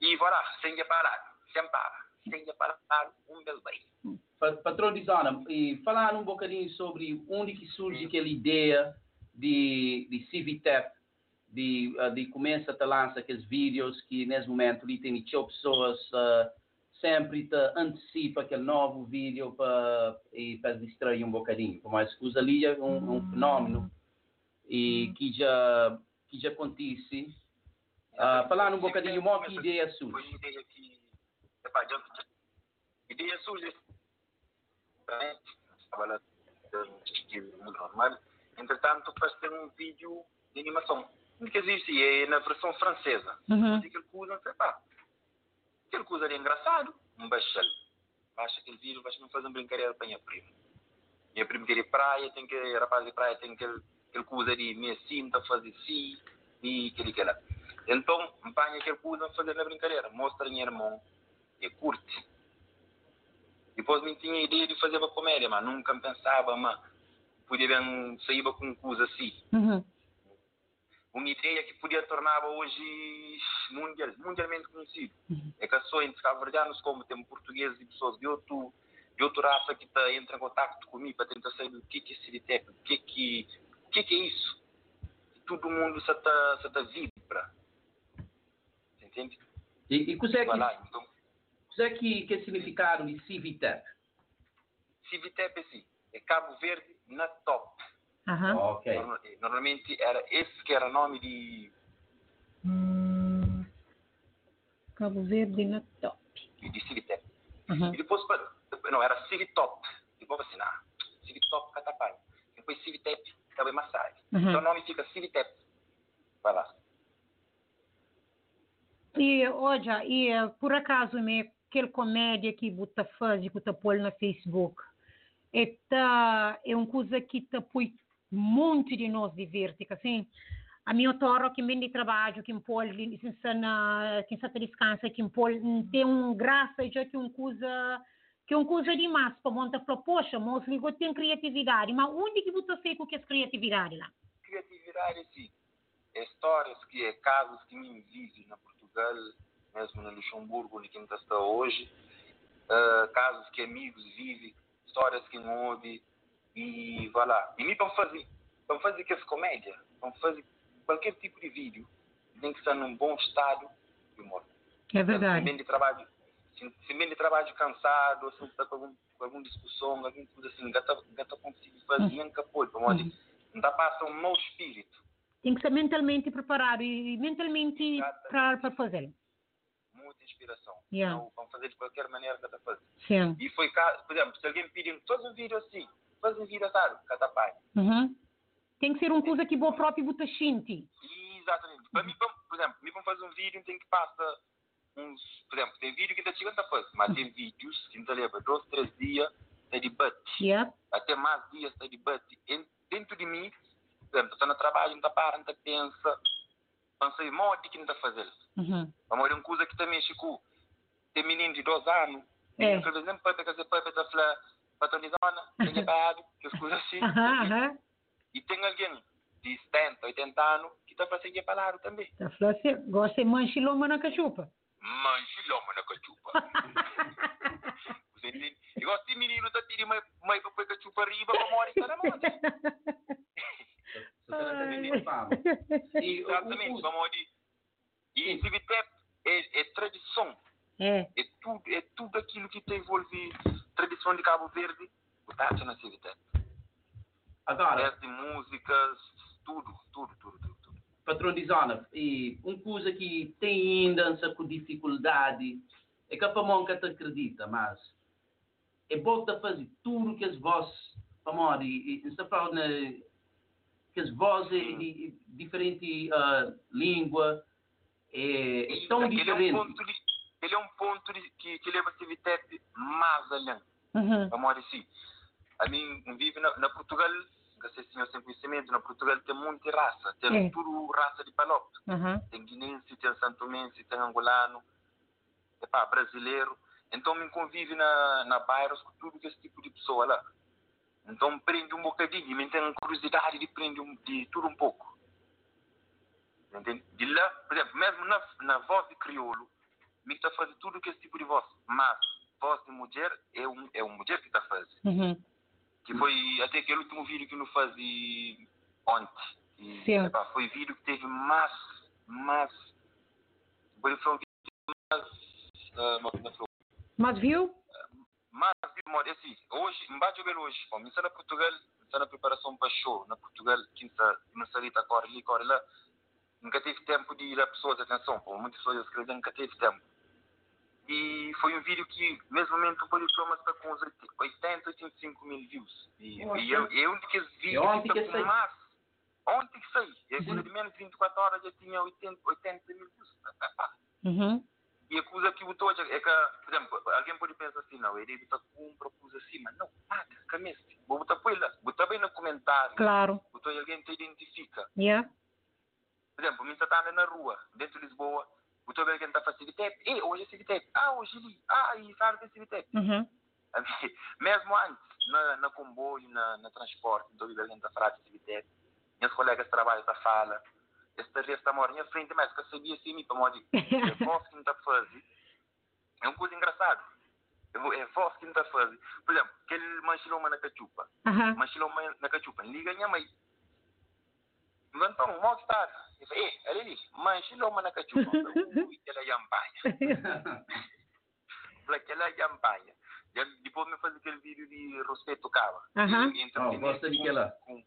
e vai lá, seja parado, sem para, seja parado, um belo bem. Pa- Patrão de zona, e falar um bocadinho sobre onde que surge aquela ideia de, de Civitep, de, ah, de começa a lançar aqueles vídeos que nesse momento ali tem pessoas ah, sempre te antecipa aquele novo vídeo para e para distrair um bocadinho. Mas usa ali é um, um fenômeno e que já que já acontece. Ah, falar um bocadinho, uma que ideia surge. Ideia surge estava lá normal. Entretanto, faz ter um vídeo de animação. Que existe, é na versão francesa. Uhum. Aquele que usa, epá, aquele que usa é engraçado, um baixa Baixa aquele vídeo, baixa não fazer uma brincadeira para minha prima. Minha prima quer ir praia, tem que, rapaz de praia, tem aquele, aquele que usa de meia cinta, fazer assim, e aquele que lá. Então, empanha aquele que usa fazer na brincadeira, mostra minha irmão, e curte. Depois me tinha a ideia de fazer uma comédia, mas nunca pensava, mas podia bem sair com coisa assim. Uhum. Uma ideia que podia tornar hoje mundial, mundialmente conhecido. É que só entre cabo-verdianos, como tem portugueses e pessoas de outro, de outra raça que tá, entra em contato comigo para tentar saber o que que é Ciritec, o que que, o que que é isso. E todo mundo se está se tá vibra. Entende? E, e coisa é que, Voilà, então, coisa é que, que é significado de Civitep? Civitep é assim, é Cabo Verde na top. Aham. Ok. Norma- Normalmente era esse que era o nome de, Cabo Verde na top. de Civitep. Aham. E depois, não, era Civitop. Depois assim, ah, Civitop Catapai. Depois Civitep, também Massai. Uhum. Então o nome fica Civitep. Vai lá. E, olha, e eh, por acaso, me, aquele comédia que você faz, que você põe no Facebook, é, tá, é uma coisa que te põe muito de nós divertir, assim. A minha toro que vem de trabalho, que impõe, que se descansa, que impõe, tem um graça, já que uma coisa, que é uma coisa demais, para montar falar, poxa, mas ligou tem criatividade, mas onde que você fez com que criatividade lá? Criatividade, é histórias que é casos que me vivem na Portugal, mesmo no Luxemburgo, onde quem está hoje, ah, casos que amigos vivem, histórias que não ouvem, e vai lá. E me para fazer, para fazer que essa comédia, para fazer qualquer tipo de vídeo, tem que estar num bom estado de humor. É Se verdade. vem de trabalho, se, se vem de trabalho cansado, se está com, algum, com alguma discussão, alguma coisa assim, gata, gata conseguir fazer um capô, para Uhum. não dá passa um mau espírito. Tem que ser mentalmente preparado e mentalmente preparado para fazer. Inspiração. Yeah. Então, vamos fazer de qualquer maneira que está fazendo. Sim. E foi cá, por exemplo, se alguém me pedir, faz um vídeo assim, faz um vídeo assado, catapai. Uhum. Tem que ser uma coisa que o próprio você sente. Exatamente. Para mim, por exemplo, mim para fazer um vídeo tem que passar uns, por exemplo, tem vídeo que ainda chega a fazer, mas tem vídeos que ainda leva dois, três dias, está de bate. Yeah. Até mais dias está de bate. En- Dentro de mim, por exemplo, estou no trabalho, não está para, não está pensa, pensei, modo que não está fazendo. Uhum. Vamos uma coisa que também ficou. Tem menino de dois anos. É. Por exemplo, para fazer para está falar patronizona, tem pagado, que as coisas assim. E tem alguém de 70, 80 anos que está para seguir palavra também. Tá falando assim, gosta de manchiloma na cachupa. manche loma na cachupa. Você entende? Igual se menino tá tirando mais, pôr cachupa arriba, pra morrer, tá na E o- Exatamente, vamos onde. E Civitep é, é tradição. É. É tudo, é tudo aquilo que tem envolve tradição de Cabo Verde, o Tati na Civitep. Agora, Desde músicas, tudo, tudo, tudo, tudo. tudo. patronizona, e uma coisa que tem ainda essa com dificuldade é que a pamonca te acredita, mas é bom fazer tudo que as vozes, amor, e, e né, que as vozes de, de diferente ah, língua é, é tão Ele é um ponto, de, ele é um ponto de, que, que leva a Civitep mais além. Uhum. Vamos assim. A mim vive na, na Portugal, que se sem conhecimento, na Portugal tem muita raça, tem É. tudo raça de palop. Uhum. Tem guinense, tem santomense, tem angolano, epá, brasileiro. Então me convive na, na bairros com tudo esse tipo de pessoa lá. Então prende um bocadinho, me tem curiosidade de prender um, de tudo um pouco. Entende? De lá, por exemplo, mesmo na, na voz de crioulo, me está fazendo tudo que esse tipo de voz. Mas voz de mulher é um, é uma mulher que está fazendo. Uhum. Que foi até aquele último vídeo que eu fazia ontem. E, Sim. epá, foi vídeo que teve mais, mais, foi um vídeo mais, é que foi? Mas mais modo assim, hoje, embaixo ver hoje, bom, na Portugal, na preparação para show, na Portugal, quinta, na salita, corre ali, corre lá, nunca teve tempo de ir a pessoas, atenção, pô, muitas pessoas escrevem, nunca teve tempo. E foi um vídeo que, mesmo momento, o Polidiplomas está com uns 80, 85 mil views. E, Nossa. e eu, eu que esse vídeo É está com mais. Ontem que saiu. E coisa de menos de 24 horas já tinha 80, 80 mil views. Uhum. E a coisa que botou é que, por exemplo, alguém pode pensar assim, não, ele está com coisa assim, mas não, nada, camisa. Vou botar por lá, botar bem no comentário. Claro. Botou e alguém te identifica. Yeah. Por exemplo, me está andando na rua, dentro de Lisboa, botou bem alguém está fazendo Civitep, ei, hoje é Civitep, ah, hoje ali, ah, e sabe que é Civitep. Uhum. Mesmo antes, na, na comboio, na, na transporte, então alguém está falar de Civitep, minhas colegas de trabalho estão a falar, esta vez está a em minha frente, mas que eu sabia assim, para modo é voz que não está a fazer, é uma coisa engraçada. É vo- voz que não está a fazer. Por exemplo, aquele manchiloma na cachupa, Aham. manchiloma na cachupa, liga a minha mãe. Então, mal está. Eu falei, ei, olha ali, manchiloma na cachupa. Ui, ela é ampanha. Falei, aquela é ampanha. Depois me faz aquele vídeo de respeito cava. Aham. Entre- Oh, gosta de que lá? com-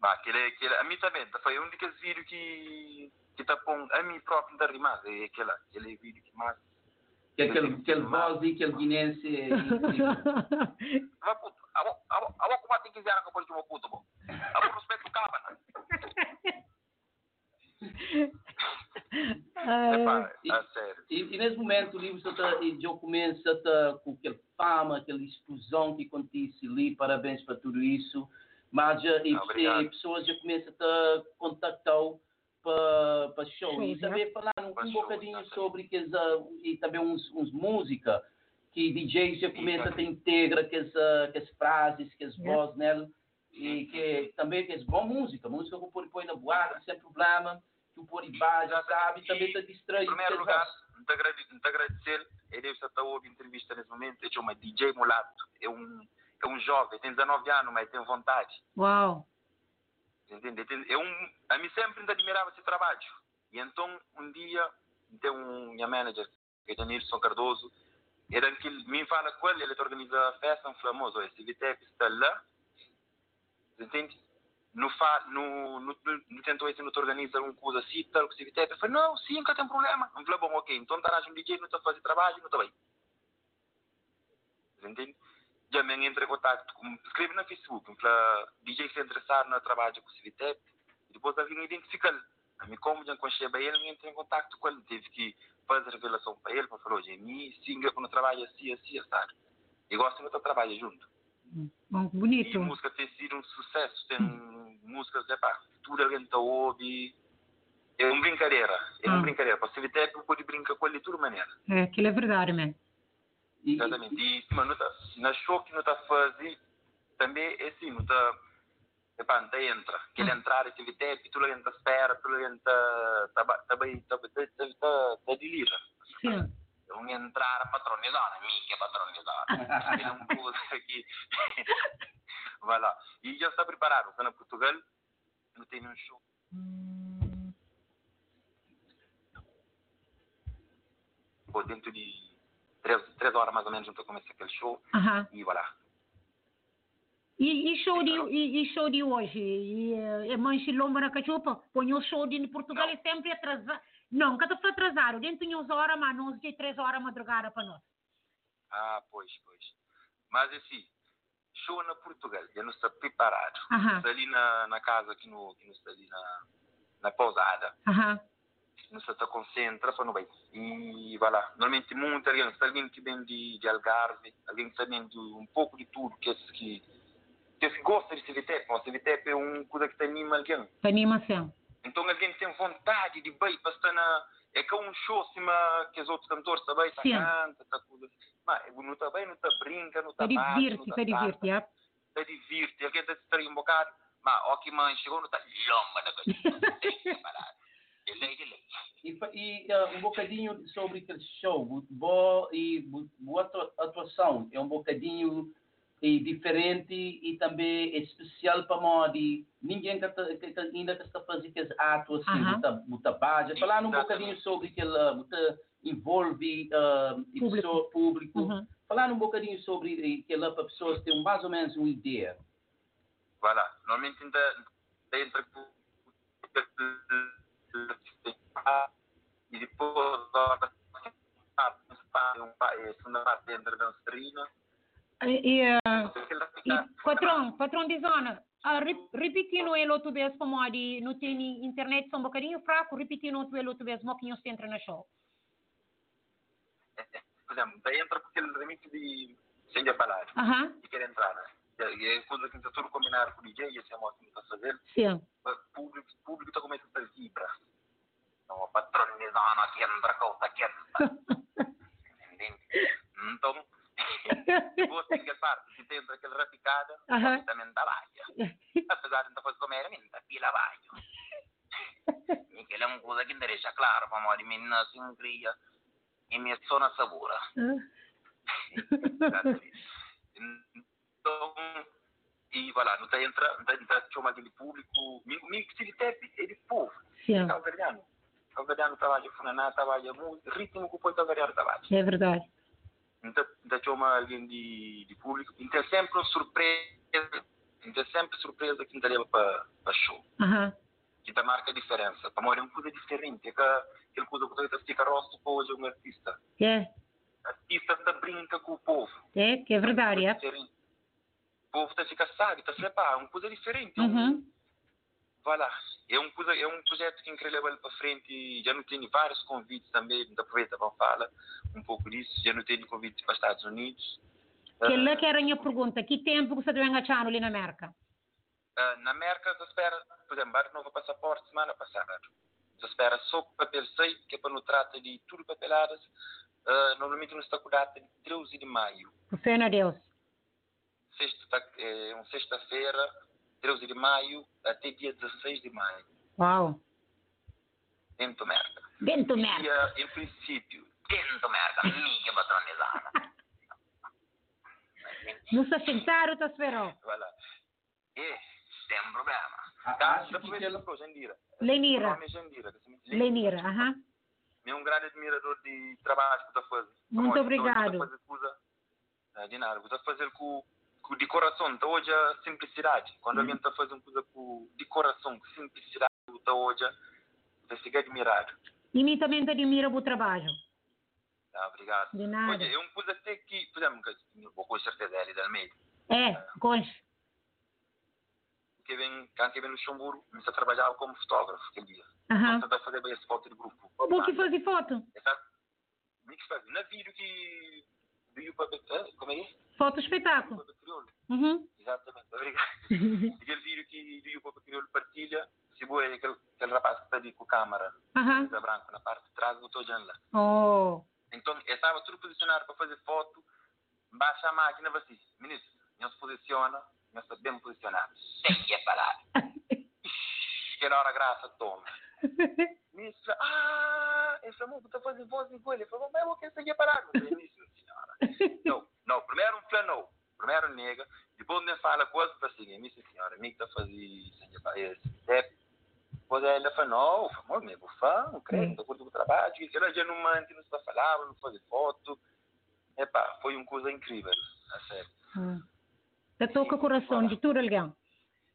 Bah, aquele, aquele, a mim também, foi um daqueles vídeos que, que tá com a mim próprio da rimada, é aquele, aquele vídeo que mais... Que aquele, aquele voz e aquele guinense. Vai puto, a vou, a vou, a vou como tem que dizer que eu vou puto, bom. A vou respeito cava, né? E-. E, nesse momento o livro está, e já começa com aquela fama, aquela explosão que acontece ali, parabéns para tudo isso. Mas já, e, Obrigado. e pessoas já começam a te contactar para para show. Shows, E também falar um, um show, bocadinho exatamente. sobre que as, ah, e também uns, uns música que DJs já começam a te integra que as, ah, que as frases, que as Yeah. vozes nela. E que também que é boa música, música que o pode pôr na boate sem problema, que o pode base, sabe, também te distrai. Em primeiro lugar, muito agradecer, ele estar a ouvir entrevista nesse momento, ele chama DJ Mulato, é um, é um jovem, tem 19 anos, mas tem vontade. Uau. Entende? É um, a mim sempre ainda admirava esse trabalho. E então, um dia, tem um minha manager, que é Janilson Cardoso, era que ele me fala com ele, ele te organiza a festa, um famoso, esse Vitep está lá, entende? No, fa, no, no, no, no tentou esse, não te organiza uma coisa assim, tal, que se Vitep, eu falei, não, sim, nunca tem problema. Eu falei, bom, ok, então tá um DJ, não está a fazer trabalho, não está bem. Entende? Já me entra em contato, com, escreve no Facebook, para DJ se interessar no trabalho com o Civitep, e depois alguém identifica-lhe. A mim, como já conhecia bem ele, entra em contato com ele, teve que fazer revelação para ele, para falar, hoje, mim, sim, eu quando trabalho assim, assim, assim. E gosto muito de trabalhar junto. Bom, E bonito. a música tem sido um sucesso, tem músicas, é pá, tudo alguém está ouve. É uma brincadeira, é uma Ah. brincadeira. Para o Civitep, pode brincar com ele de toda maneira. É, aquilo é verdade, man. Exatamente. E, mano, tá, na show que não está a fazer, também é assim, não está. Epá, não entra. Que ele entrar e Civitep, tudo alguém está espera, tudo alguém está. Está bem, está está está de lira. Sim. Eu entrar a patronizona, mica patronizona. Tem um coisa aqui. Vai lá. E já está preparado. Está na Portugal, não tem nenhum show. Pô, dentro de três, três horas mais ou menos, então começa aquele show. E voilà. E, e show de e, e show de hoje? E, eh, é manche lomba na cachupa? Põe o show de Portugal é sempre atrasado. Não, nunca está atrasado. Dentro de umas horas, mas não de três horas madrugada para nós. Ah, pois, pois. Mas assim, show na Portugal, já não está preparado. Aham. Está ali na, na casa, aqui no, aqui no, ali na, na pousada. Aham. Não se está concentra para não vai. E vai lá. Normalmente muito alguém, se alguém que vem de, de Algarve, alguém que vem de um pouco de tudo, que é que, que é que gosta de CVTEP. O CVTEP é uma coisa que te anima alguém. Animação. Então alguém tem vontade de bem para estar na. É que é um show acima que os outros cantores também tá canta, tá coisa. Mas não está bem, não está brinca, não está Para divirte, para divirte, é? Está divirte, alguém está se um bocado. Mas ó que mãe chegou, não está lomba da coisa. Tem que parar. De lei, de lei. E, e ah, um bocadinho sobre aquele show, bo- boa e bo- boa atua- atuação, é um bocadinho e diferente e também é especial para nós de ninguém que, tá- que, que ainda que está fazendo aqueles atos assim, Aham. muita, muita baja. Falar um bocadinho sobre aquele, ah, muita envolve e Público. pessoa, público. Uhum. Falar um bocadinho sobre aquela para pessoas terem mais ou menos uma ideia. Vai lá. Normalmente ainda entra com e depois da dançarina. E, e, eh, e patrão, patrão de zona, ah, re- repetindo ele outra vez como a de não tem internet só um bocadinho fraco, repetindo outra vez outra vez, pouquinho se entra na show. Por exemplo, daí entra com aquele remix de sem falar. Aham. E quer entrar, né? E é coisa que está tudo combinado com o DJ, e esse é a moto que está a fazer. Sim. O público, o público está começando a vibrar. Então, a patronizona aqui entra, cauta aqui Entende? Então, depois tem que parte, que tem aquele rapicada, Aham. também está baixo. Apesar de não fazer comer, mas está pila baixo. E aquela é uma coisa que deixa claro, para uma menina assim, cria, e me sona sabura. Então, e vai lá, não está entra, não está chama aquele público, me me é de povo. Sim. Calveriano. Calveriano trabalha funaná, trabalha muito, ritmo que o povo calveriano trabalha. É verdade. Então, então chama alguém de, de público, então sempre uma surpresa, então sempre surpresa que não leva para para show. Aham. Que da marca a diferença. Para morrer é uma coisa diferente, é que aquele coisa que você fica rosto para hoje é um artista. É, Artista está brinca com o povo. é, que é verdade, é. diferente. Está fica está se pá, é uma coisa diferente. é um- Uhum. Vai lá. É um, coisa, é um projeto que quer levar ele para frente já não tenho vários convites também, então aproveita para falar um pouco disso. Já não tenho convites para Estados Unidos. Que lá que era a minha pergunta, que tempo você deu engatado ali na América? Ah, na América, você espera, por exemplo, barco novo passaporte semana passada. Você espera só papel 6, que é para não trata de tudo papeladas. Ah, normalmente não está data de 13 de maio. Fé na Deus. Sexta, é uma sexta-feira, 13 de maio, até dia 16 de maio. Uau. Dentro da América. Dentro da E, América. ah, em princípio, dentro da América, amiga patronizada. Não se sentaram, tá esperou. Vai lá. E, sem problema. Tá, que essa coisa, Jandira. Lenira. Nome é Jandira. Lenira, aham. É um grande admirador de trabalho que está fazendo. Muito Então, obrigado. Fazer ah, de nada, está fazer com de coração. Então, hoje a simplicidade. Quando alguém está fazendo coisa com de coração, com simplicidade, está hoje, você fica admirado. E mim também te admira o trabalho. Tá, obrigado. De nada. Olha, é uma coisa até que, por exemplo, que eu com certeza é ali da Almeida. É, conche. Que vem, que vem no Luxemburgo, começa a trabalhar como fotógrafo aquele dia. Aham. Então, está a fazer bem esse foto de grupo. O que fazer foto. Como é que se faz? Na do Yupa, ah, como é isso? Foto espetáculo. Yupa Crioulo. Uhum. Exatamente, obrigado. Aquele vídeo que do Yupa Crioulo partilha, se boa é aquele, aquele rapaz que está ali com a câmara, Aham. camisa branca, na parte de trás, botou janela. Oh. Então, eu estava tudo posicionado para fazer foto, baixa a máquina, vai assim, ministro, não se posiciona, não está bem posicionado. Sem a parar. que hora graça, toma. Nisso, ah, esse amor está fazendo voz e coisa. Ele falou, mas eu quero seguir parado. Nisso, senhora. Não, não, primeiro um plano, não. Primeiro nega, depois me fala coisa para seguir. Nisso, senhora, me está fazendo. É, depois ela falou, não, amor, meu fã, não creio, estou curtindo o trabalho. E ela já não mantém, não está falando, não faz foto. Epá, foi uma coisa incrível, a sério. Hum. Te toca o coração de tudo alguém.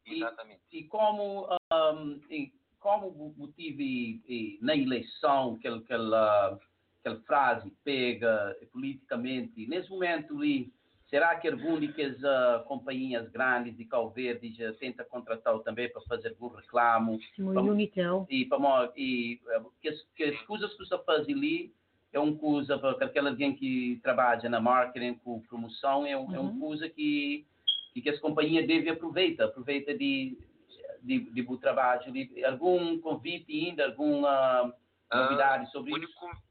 Exatamente. E como, um, e como o tive e, na eleição aquela, aquela, aquela frase pega politicamente, nesse momento ali, será que algum das uh, companhias grandes de Cabo Verde já tenta contratar também para fazer algum reclamo? O Para-. E, para, e uh, que, as- que as coisas que você faz ali é uma coisa para aquele alguém que trabalha na marketing com promoção, é, um- é uma Uhum. coisa que, que, que as companhias devem aproveitar, aproveita de, de, de bom trabalho. De, algum convite ainda, alguma novidade sobre o isso? único,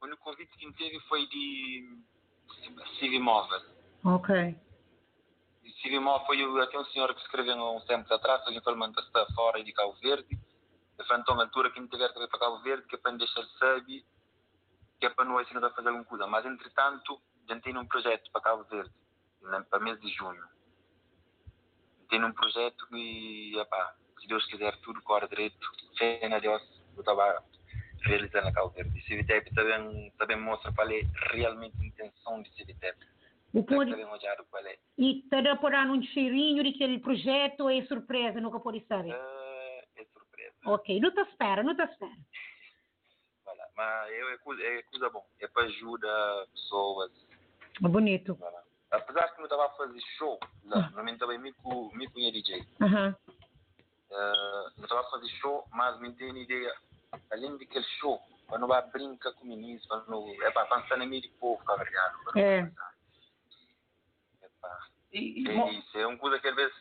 o único convite que me teve foi de Civimóvel. Ok. Civimóvel foi até um senhor que escreveu há uns tempos atrás, falando que está fora de Cabo Verde. Eu falei, então, uma altura que me tiver que ir para Cabo Verde, que é para me deixar saber, que é para nós ainda fazer alguma coisa. Mas, entretanto, já tenho um projeto para Cabo Verde, né, para mês de junho. Tenho um projeto e, epá, se Deus quiser, tudo corre direito, fé na Deus, eu estava realizando na Cabo Verde. E Civitep também, também mostra qual é realmente a intenção de Civitep. O pode, qual é. e terá por um cheirinho daquele projeto ou é surpresa, nunca pode saber? É, é surpresa. Ok, não te espera, não te espera. Mas é, é, coisa, é coisa bom. É para ajudar pessoas. Bonito. Voilà. Apesar que não estava a fazer show, lá, normalmente também me com me com DJ. Aham. Uh, não estava a fazer show, mas me tem ideia, além daquele show, para não vai brincar com o ministro, para não, é para pensar na meio de povo, tá ligado? É. E, e É isso, é uma coisa que às vezes,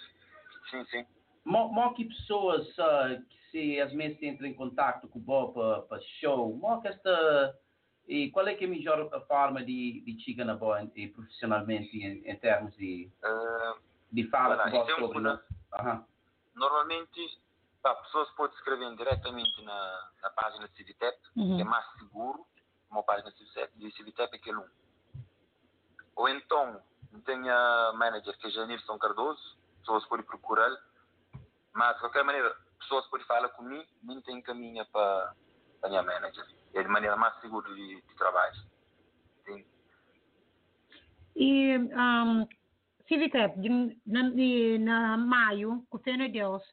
sim, sim. mo que pessoas ah, que se às vezes entram em contato com o Bob para, para show, mo que esta e qual é que é a melhor forma de, de chegar na boa e profissionalmente em, em termos de, Uh, de fala isso é sobre nós? Aham. normalmente, pá, pessoas podem escrever diretamente na, na página de Civitep, Uhum. que é mais seguro, uma página de Civitep, de Civitep é aquele um. Ou então, tem a manager, que é Janilson Cardoso, pessoas podem procurar, mas de qualquer maneira, pessoas podem falar comigo, nem tem caminho para a minha manager. É de maneira mais segura de, de trabalho. Sim. E, um, de- na, na maio, com fé de Deus,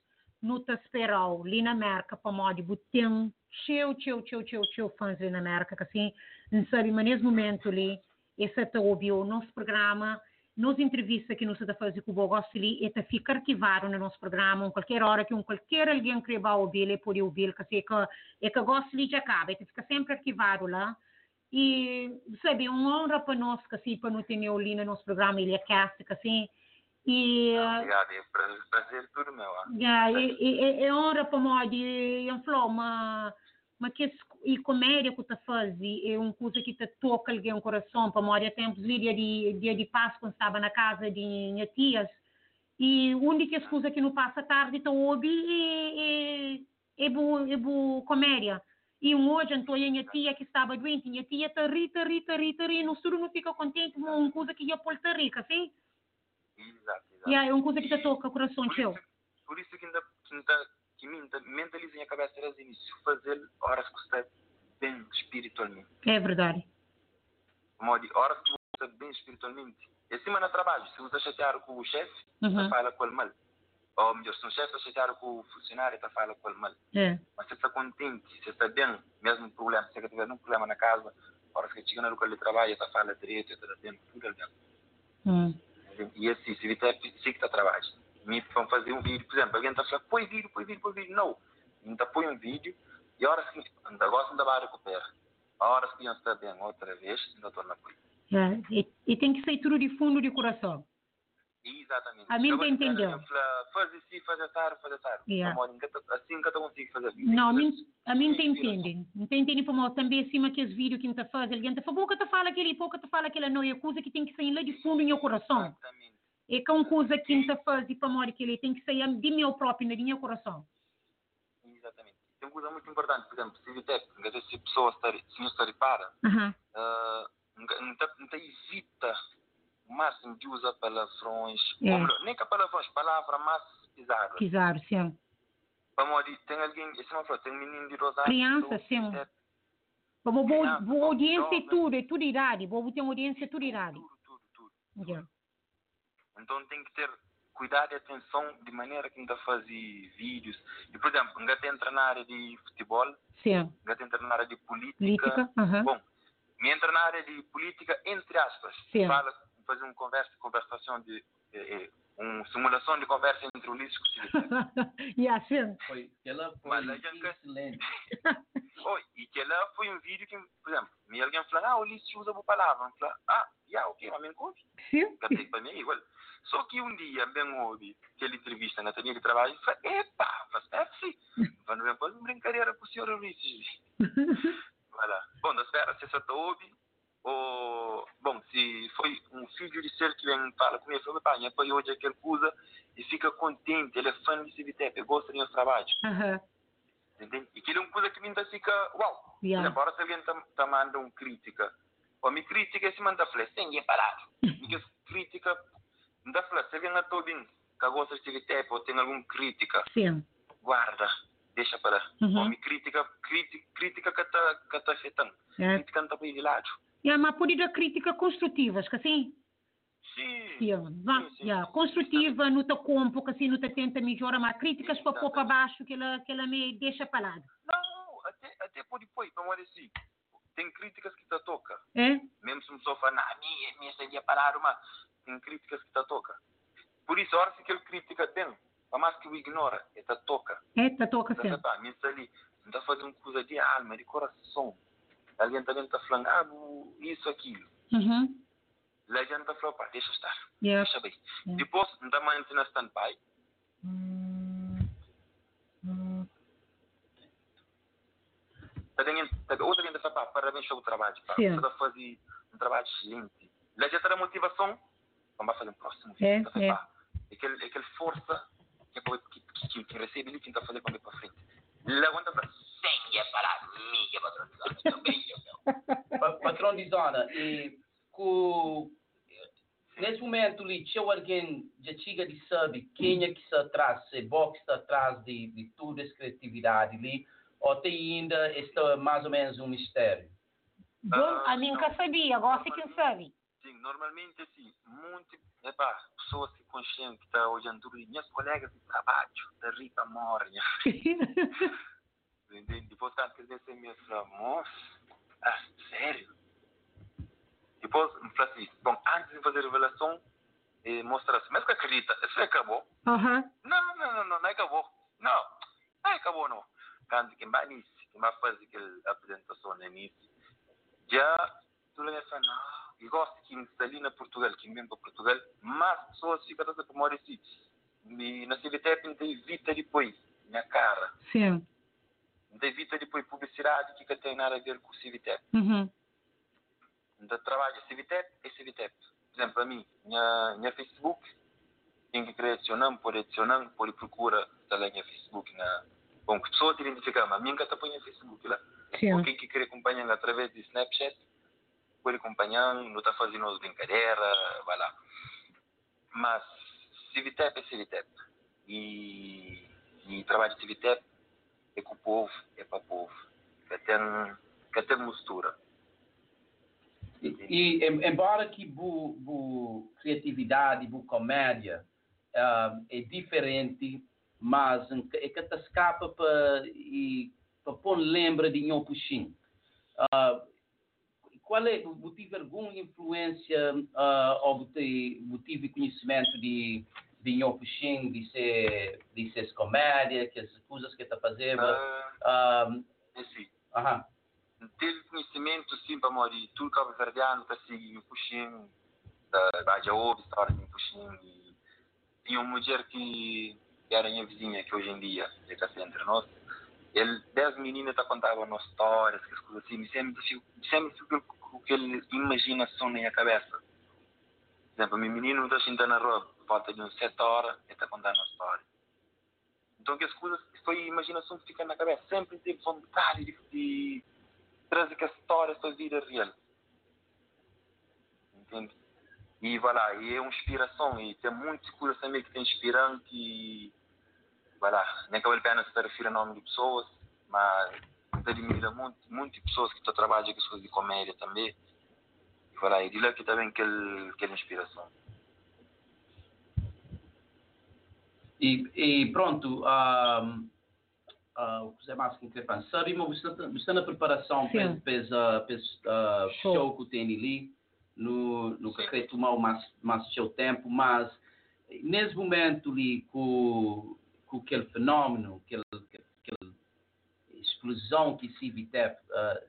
não te esperou ali na América para modo botem cheio, cheio, cheio, cheio, cheio fãs ali na América, que assim, não sabe, mas nesse momento ali, esse te ouviu o nosso programa, nos entrevistas que nós a fazer com o Bogosto ali, e fica arquivado no nosso programa, em qualquer hora que um qualquer alguém queira ouvir, ele pode ouvir, que é que, é que gosto ali já acaba, ele fica sempre arquivado lá. E, sabe, uma honra para nós, que assim, para não ter ali no nosso programa, ele é cast, que assim, e... Obrigado, é prazer, prazer tudo meu. ah. Ja, e, e, e honra para nós, e eu falo, mas, e comédia que tu faz, é uma coisa que te toca alguém o coração, para há tempos, dia de, dia de Páscoa, estava na casa de minhas tias, e uma das coisas que não passa tarde, então, ouve, é, é, é, boa, é boa comédia. E um hoje, então, minha tia que estava doente, minha tia está rita, rita, rita, rita, e no futuro não fica contente, mas uma coisa que ia tá rica, assim? Exato, exato. E é uma coisa que te toca o coração, teu. Por isso que ainda, que ainda que me ainda mentaliza em a cabeça desde o início, fazer horas que você está bem espiritualmente. É verdade. Modo, horas que você está bem espiritualmente. E acima no trabalho, se você chatear com o chefe, Uhum. você fala com ele mal. Ou melhor, se um chefe está com o funcionário, você fala com ele mal. É. Mas você está contente, você está bem, mesmo problema, se você tiver um problema na casa, horas que chega no local de trabalho, você fala direito, você está bem, tudo é bem. Hum. E assim, se que está trabalho. Me vão fazer um vídeo, por exemplo, alguém está falando, põe vídeo, põe vídeo, põe vídeo. Não. Ainda põe um vídeo e a hora que ainda gosta ainda vai recuperar. A hora que não está bem outra vez, ainda torna põe. É, e, e tem que sair tudo de fundo de coração. Exatamente. A mim Eu te entendeu. eu Faz assim, faz assim, faz assim. Yeah. Amor, nunca tá- Assim nunca consigo fazer. Não, a mim, a mim te entende. Não te entende para nós também acima que os vídeos que tá faz, alguém tá fala, pouco te fala aquele, pouco te fala aquela, não, é coisa que tem que sair lá de fundo do meu coração. É que é uma coisa que me faz e para nós que ele tem que sair de meu próprio, no meu coração. coisa muito importante, por exemplo, se Vitec, se a pessoa se não está para, Aham. uh, não evita o máximo de usar palavrões, É. nem que palavrões, palavra mais pesada. Quiser, sim. Vamos ali, tem alguém, esse não falou, tem um menino de Rosário. Criança, que sim. é- Vamos, Criança, boa audiência é tudo, é tudo idade. Boa ter uma audiência é tudo idade. Yeah. Então tem que ter cuidado e atenção de maneira que ainda fazer vídeos. E, por exemplo, ainda entra na área de futebol, Sim. ainda entra na área de política. Política, aham. Bom, me entra na área de política, entre aspas. Sim. Fala, fazer uma conversa, conversação de, eh, eh, uma simulação de conversa entre Ulisses e o Filipe. e assim. Foi, ela foi Mas a gente- excelente. Oi, e que lá foi um vídeo que, por exemplo, me alguém falou, ah, o Ulisses usa boa palavra. Eu falei, ah, yeah, ok, mas me ouve. Sim. Para mim igual. Só que um dia, bem ouvi aquela entrevista na Tania de Trabalho, e falei, epa, mas é assim. Vamos ver, pode brincadeira com o senhor Ulisses. Voilà. Bom, da espera se essa ouve, ou, bom, se foi um filho de ser que vem fala comigo, falou, pai hoje é aquele coisa e fica contente, ele é fã de Civitep, gosta do nosso trabalho. Aham. Entende? E aquilo é uma coisa que me ainda fica, uau. Yeah. Agora se alguém está tá mandando uma crítica, ou me crítica, se manda falar, sem é parado. E que crítica, ainda fala, se alguém está ouvindo, que gosta de Civitep, ou tem alguma crítica, Sim. guarda, deixa para. Uhum. Ou me crítica, crítica, crítica que está que tá afetando. É. Crítica não está para ir de lado. Yeah, mas por ir a crítica construtivas, que assim? Sim. Sim, vá, yeah, construtiva, não te compro, que assim não te tenta melhorar, mas críticas para pôr para baixo, que ela, que ela me deixa para lado. Não, até, até por depois, vamos dizer, tem críticas que te toca. É? Mesmo se uma pessoa fala, não, minha, minha seria parar, mas tem críticas que te toca. Por isso, a hora que ele crítica tem, por mais que o ignora, ele te toca. É, te toca Você sempre. pá, me ali, não está fazendo coisa de alma, de coração. Alguém também está falando, ah, isso, aquilo. Uhum. Lá a gente falando, pá, deixa estar. Yeah. Deixa bem. Depois, não está mais na stand-by. Tá tá, outra ainda fala, pá, parabéns pelo trabalho, pá. Sim. Você está fazendo um trabalho excelente. Lá já está a motivação, vamos fazer um próximo É, vídeo. Tá, é. Aquele, aquele força que, que, que, que, recebe ali, que está fazendo para frente. Lá quando sem é parar, minha patrão, também, meu. Pa- Patrão de zona, e com, nesse momento ali, tinha alguém já chega de saber quem é que está atrás, se Box está atrás de, de toda essa criatividade ali, ou tem ainda está mais ou menos um mistério? Bom, a mim nunca sabia, agora quem sabe. Sim, normalmente assim, muito, epá, pessoas que conscientes que estão olhando tudo, minhas colegas de trabalho, da Rita Mornya, Depois quer dizer minha fala, moça, ah, sério? Depois me fala assim, bom, antes de fazer a revelação, eh, mostra assim, mas que acredita, isso acabou? Aham. Não, não, não, não, não acabou. Não, não acabou não. Quando quem vai nisso, quem vai fazer aquela apresentação no início, já tu lhe fala, não, eu gosto que está ali na Portugal, que vem para Portugal, mas pessoas ficam todas para morar assim. E na não evita depois, minha cara. Sim. Não evita depois publicidade que tem nada a ver com o CVTEP. Uhum. Ainda trabalho CVTEP é CVTEP. Por exemplo, para mim, minha, minha Facebook, quem que quer adicionar, pode adicionar, pode procurar está lá minha Facebook. Na, bom, que pessoas te identificam, mas minha está põe Facebook lá. Sim. Ou quem que quer acompanhar através de Snapchat, pode acompanhar, não está fazendo as brincadeiras, vai lá. Mas CVTEP é CVTEP. E, e trabalho de CVTEP é com o povo, é para o povo. Que tem, que tem mistura. E, e em- embora que bu, bu criatividade, bu comédia ah, é diferente, mas é que te escapa para para pôr lembra de nhô puxim. Ah, qual é, tive alguma influência ah, ou tive conhecimento de de ser de ser comédia, que as coisas que está fazendo? Ah, Esse. aham. Teve conhecimento, sim, para morrer. Tudo cabo verdeano está seguindo o puxinho, da, Jaob, estava em puxinho. E tinha uma mulher que, que era minha vizinha, que hoje em dia é cá entre nós. Ele, dez meninas está contava umas histórias, que as coisas assim. Sempre, sempre ficou com aquela imaginação na minha cabeça. Por exemplo, meu menino está sentado na por volta de uns sete horas, ele está contando uma história. Então que as coisas, foi a imaginação que fica na cabeça. Sempre teve vontade de, de trazer que a história da vida real. Entende? E vai lá, e é uma inspiração, e tem muitas coisas também que tem inspirante e vai lá, nem vale a pena se referir a nome de pessoas, mas eu admiro muito, muitas pessoas que estão trabalhando com coisas de comédia também. E vai lá, e de lá que também aquela, aquela inspiração. E, e pronto, ah, o que é mais que falar? Sabe, mas você está- na preparação para ah, ah, Show. show que tem ali, no, no que queria tomar mais, mais seu tempo, mas nesse momento ali, com, com aquele fenômeno, aquele, aquele explosão que se vitep ah,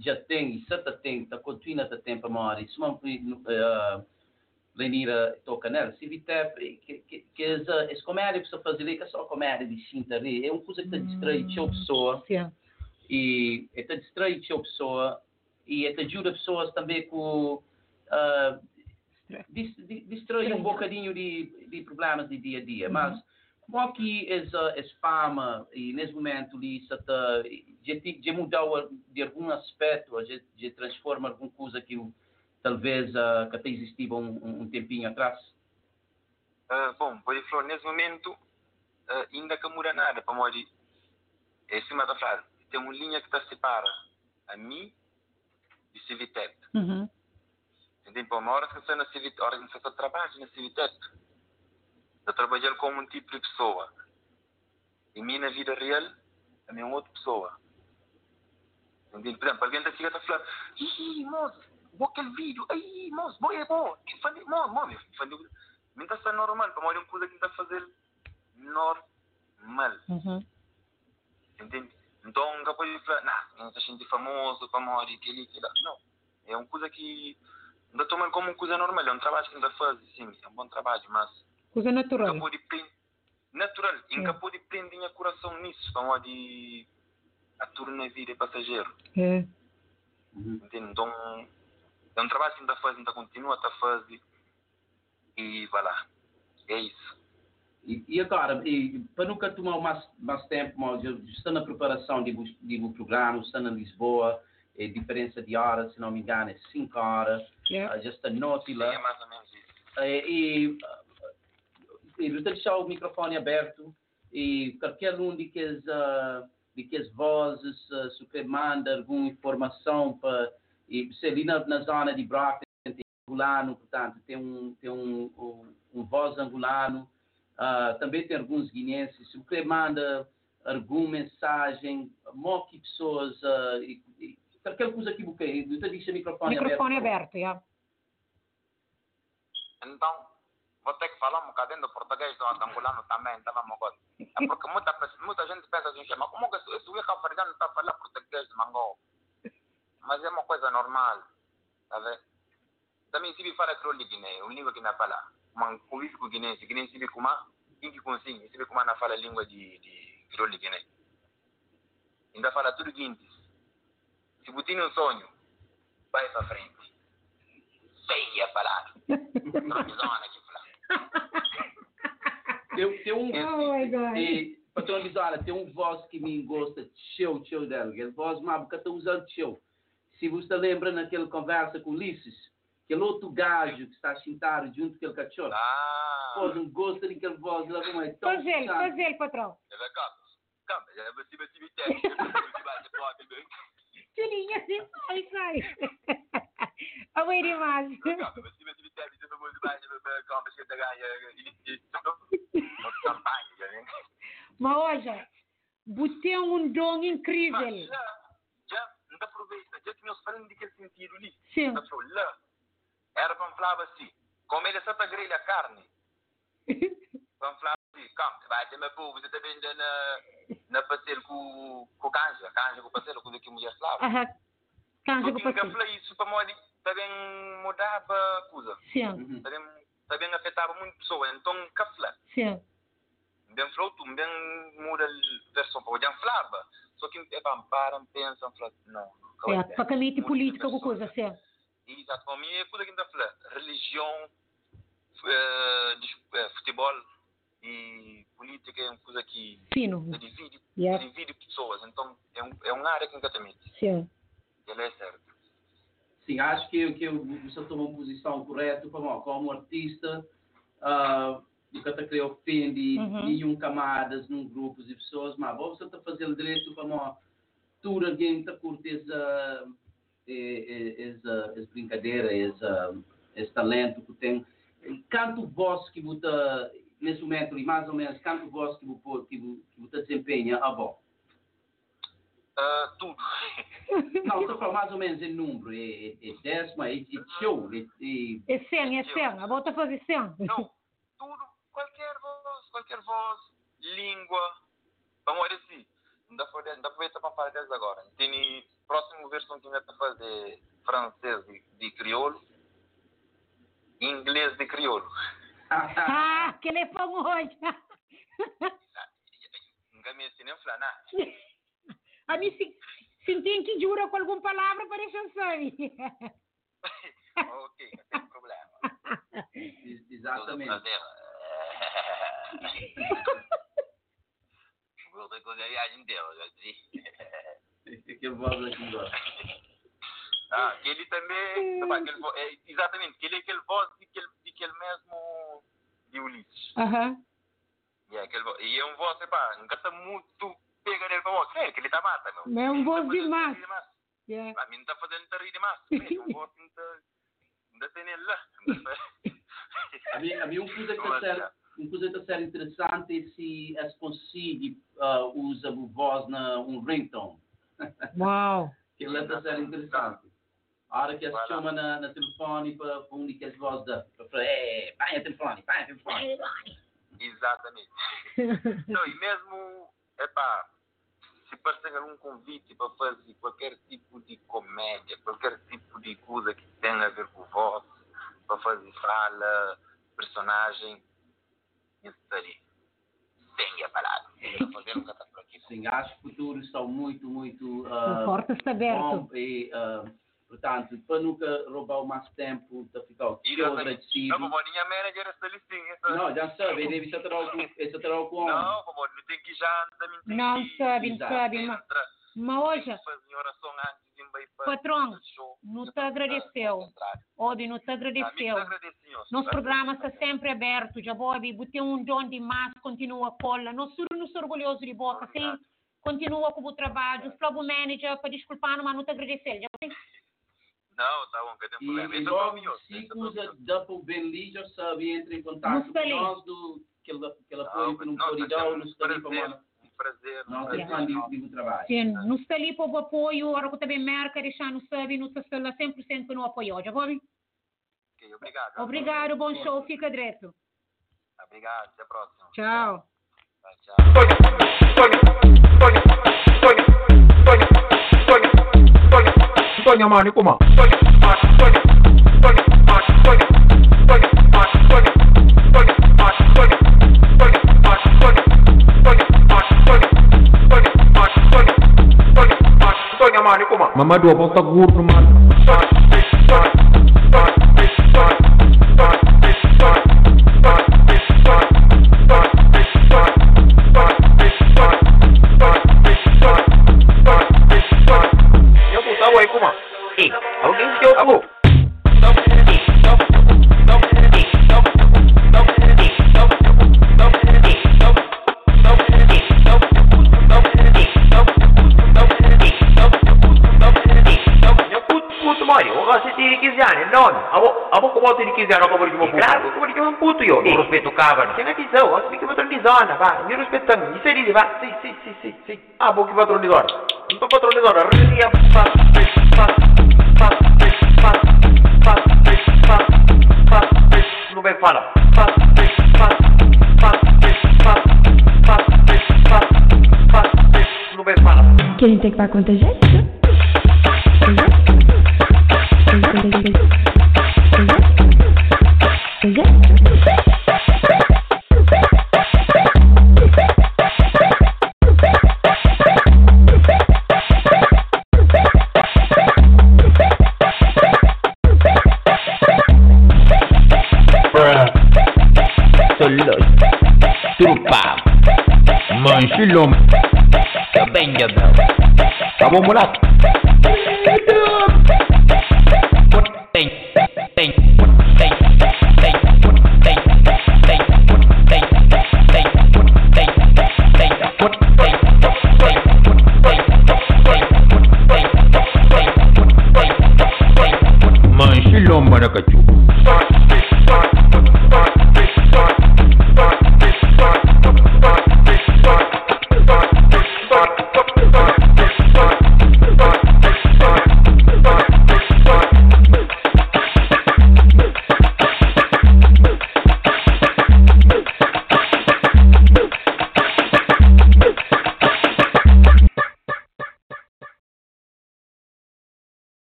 já tem, e certa tem, está continua a tempo a maior, se não uh, Lenira toca nela, se vitep, que, que, que essa, essa comédia que você faz ali, que é só comédia de cinta ali, é uma coisa que está distrai a pessoa, Sim. e está distrai a pessoa, e te ajuda as pessoas também com distrai um bocadinho de, de problemas de dia a dia, mas como que essa, essa fama e nesse momento ali tá, ti- já mudou de algum aspecto, já, já transforma alguma coisa que o- talvez ah, que até existia um, um- tempinho atrás? Ah, bom, por exemplo, nesse momento, ah, ainda que muda nada, para morrer. É cima da frase. Tem uma linha que está separa a mim de Civitep. Uhum. Entende? Para uma hora que você na Civitep, a hora que você trabalha na Civitep, eu trabalhar como um tipo de pessoa. E mim, na vida real, a minha outra pessoa. Entende? Por exemplo, alguém está chegando a falar, ih, moço, aquele vídeo, ai, moço, bom, é bom, que fã de, moço, moço, fã de, não está normal, para uma coisa que está a fazer normal. Uhum. Entende? Então, falar, não, não está sendo famoso, para morrer, aquele, aquele. Não. É uma coisa que não tomando como uma coisa normal, é um trabalho que ainda faz, sim, é um bom trabalho, mas Coisa natural. nunca pode prender, natural, nunca pode prender o coração nisso, para morrer a turno a vida é passageiro. É. Entende? Então, é um trabalho que ainda faz, ainda continua a fazer, e vai lá. É isso. E, e agora, e, para nunca tomar mais, mais tempo, mas eu estou na preparação de, um programa, estou na Lisboa, é diferença de horas, se não me engano, é 5 horas, Yeah. ah, já está noite lá. É mais ou menos isso. Eh, e, ah, e vou deixar o microfone aberto e qualquer um de que as, ah, de que as vozes, ah, se quer manda alguma informação para e se ali na, na zona de Brockton tem angolano, portanto tem um tem um, um, um voz angolano, ah, também tem alguns guineenses, se quer manda alguma mensagem, moque pessoas ah, e, e qualquer coisa que você eu te deixo o microfone, Microfone aberto. aberto, yeah. Então, vou ter que falar um bocadinho do português do angolano também, tá bom, mogote? É porque muita, muita gente pensa assim, mas como que esse africano está a falar português de Mangol? Mas é uma coisa normal, tá vendo? Também se me fala crioulo de Guiné, uma língua que não fala. Mas convive com Guiné, se Guiné se vê como tem que conseguir, se vê como não fala a língua de, de crioulo de Guiné. Ainda fala tudo guintes. Se você tem um sonho, vai para frente. Feia palavra. Tronizona de falar. Tem, tem um, Oh my God. e, patrão olha, tem um voz que me gosta, show, show dela, aquele voz, mas porque está usando show. Se você lembra naquela conversa com Ulisses, aquele outro gajo que está sentado junto com aquele cachorro, Ah, pô, não gosta daquele voz, lá como é tão Faz ele, faz ele, patrão. é verdade. Calma, tem. Se vai. Tirinha assim, sai, sai. A ver você né? Mas olha, você tem um dom Mas incrível. já, já, não aproveita. Já que nós falamos sentido ali. Sim. Era para falar assim, como ele só para grelha carne. Vamos falar assim, calma, vai ter meu povo, você também anda na, na parceiro com, com o canja, canja com o parceiro, com o que mulher falava. Aham. Canja Porque com nunca você. falei isso para morrer, também mudava a coisa. Sim, Também, também afetava muito pessoa, então falei. sim. Bem falou tu, bem muda a versão, para olhar falava. Só que é para param, pensam, falam, não. É, para política, alguma coisa, sim. Exato, para mim é coisa que ainda falei. Religião, eh, eh, futebol, E política é uma coisa que Fino. divide, Yeah. divide pessoas. Então, é, um, é uma área completamente. Sim. Ele é certo. Sim, acho que, que você tomou uma posição correta como, como artista, uh, nunca te queria ofender Uhum. nenhum camadas num grupo de pessoas, mas você está fazendo direito como tudo alguém está curte essa, eh, eh, essa, essa brincadeira, essa, esse talento que tem. Canto voz que você, nesse momento, e mais ou menos, canto voz que você, que você, que você desempenha, ah, bom. Ah, tudo. Não, estou falando mais ou menos em número, é, é, é décima, é, é show, é, é, É 100, é 100. A volta a fazer 100. Não, tudo, qualquer voz, língua. Vamos ver assim. Não dá para não dá para ver para agora. Tem próxima versão que ainda está fazer francês de, de crioulo, inglês de crioulo. Ah, que ele é famoso. Nunca me ensinei a falar nada. A mim, se, se tem que jura com alguma palavra, que sabe. ok, não tem problema. Exatamente. Tudo prazer. Vou ter coisa a viagem inteira, já disse. que voz aqui gosta. Ah, que ele também. Sabe, é, exatamente, que ele é aquele voz de aquele, de aquele mesmo. de Ulisses. Aham. E é, aquele, e é um voz, epá, nunca está muito pega nele para mostrar, é que ele está mata. Mas é um voz Ele tá demais. fazendo demais. Yeah. A mim não está fazendo rir demais. É um voz que não está. Ainda tem ele lá. A mim, a mim uma coisa que Não, está ser, que está ser interessante se é possível uh, usa a voz na um ringtone. Uau. que ele está ser interessante. A hora que se chama na, na telefone para onde que as vozes da para falar, é, pai, é telefone, pai, é telefone. Exatamente. Não, e mesmo, epá, se parecer algum convite para fazer qualquer tipo de comédia, qualquer tipo de coisa que tenha a ver com voz, para fazer fala, personagem, isso estaria. Sem a palavra. Para fazer está por aqui. Sim, acho que o futuro está muito, muito uh, porta está aberta. bom e, uh, portanto, para nunca roubar mais tempo, para ficar tão agradecido. Não, vou minha manager é listinha. Não, já sabe, ele deve estar com Não, vou não tem que já Não sabe, não sabe. Mas, mas hoje, fazer oração antes de ir para patrão, não te agradeceu. Óbvio, não te agradeceu. Nosso programa está sempre aberto, já Bob, botei um dom de massa, continua a cola. Nós somos orgulhosos de boca, sim. Continua com o trabalho. O Flávio Manager, para desculpar, mas não te agradecer. Já? Não, tá bom, que tem problema. e é logo, se usa Double Benli, já sabe, entre em contato com nós, do, que não pode dar, ou nos está para Um um é de, de trabalho. Sim, não está ali para o apoio, agora que também marca, deixar no sabe, não está lá 100% no apoio. Já Bob? Ok, obrigado. Obrigado, bom show, fica direto. Obrigado, até a próxima. Tchau. Tonho mani kuma. Mamadou dua tak gurun mana? Bori mo puto yo. Não respeito o cabra. Tinha que dizer, o que patrão de zona, va. Me respeitando. Isso ele va. Sim, sim, sim, sim, sim. Ah, que patrão de zona. Então patrão de zona, ria pa pa pa pa pa pa pa Não vai falar. Querem ter que pagar quanta gente? Cabenga bel. Vamos mulato. Tem,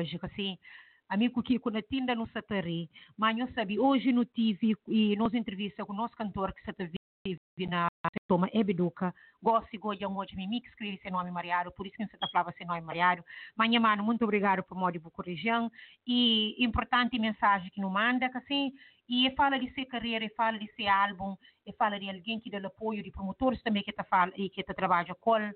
hoje, assim, amigo Kiko na tinda no Satari, mas eu sabe, hoje no TV e nos entrevista com o nosso cantor que está vive na toma Ebiduca, gosto de hoje me mix escreve seu nome Mariado, por isso que você está falando seu nome Mariado. Manhã, mano, muito obrigado por modo de correção e importante mensagem que nos manda, assim, e fala de sua carreira, e fala de seu álbum, e fala de alguém que dá apoio de promotores também que está fala e que está trabalha com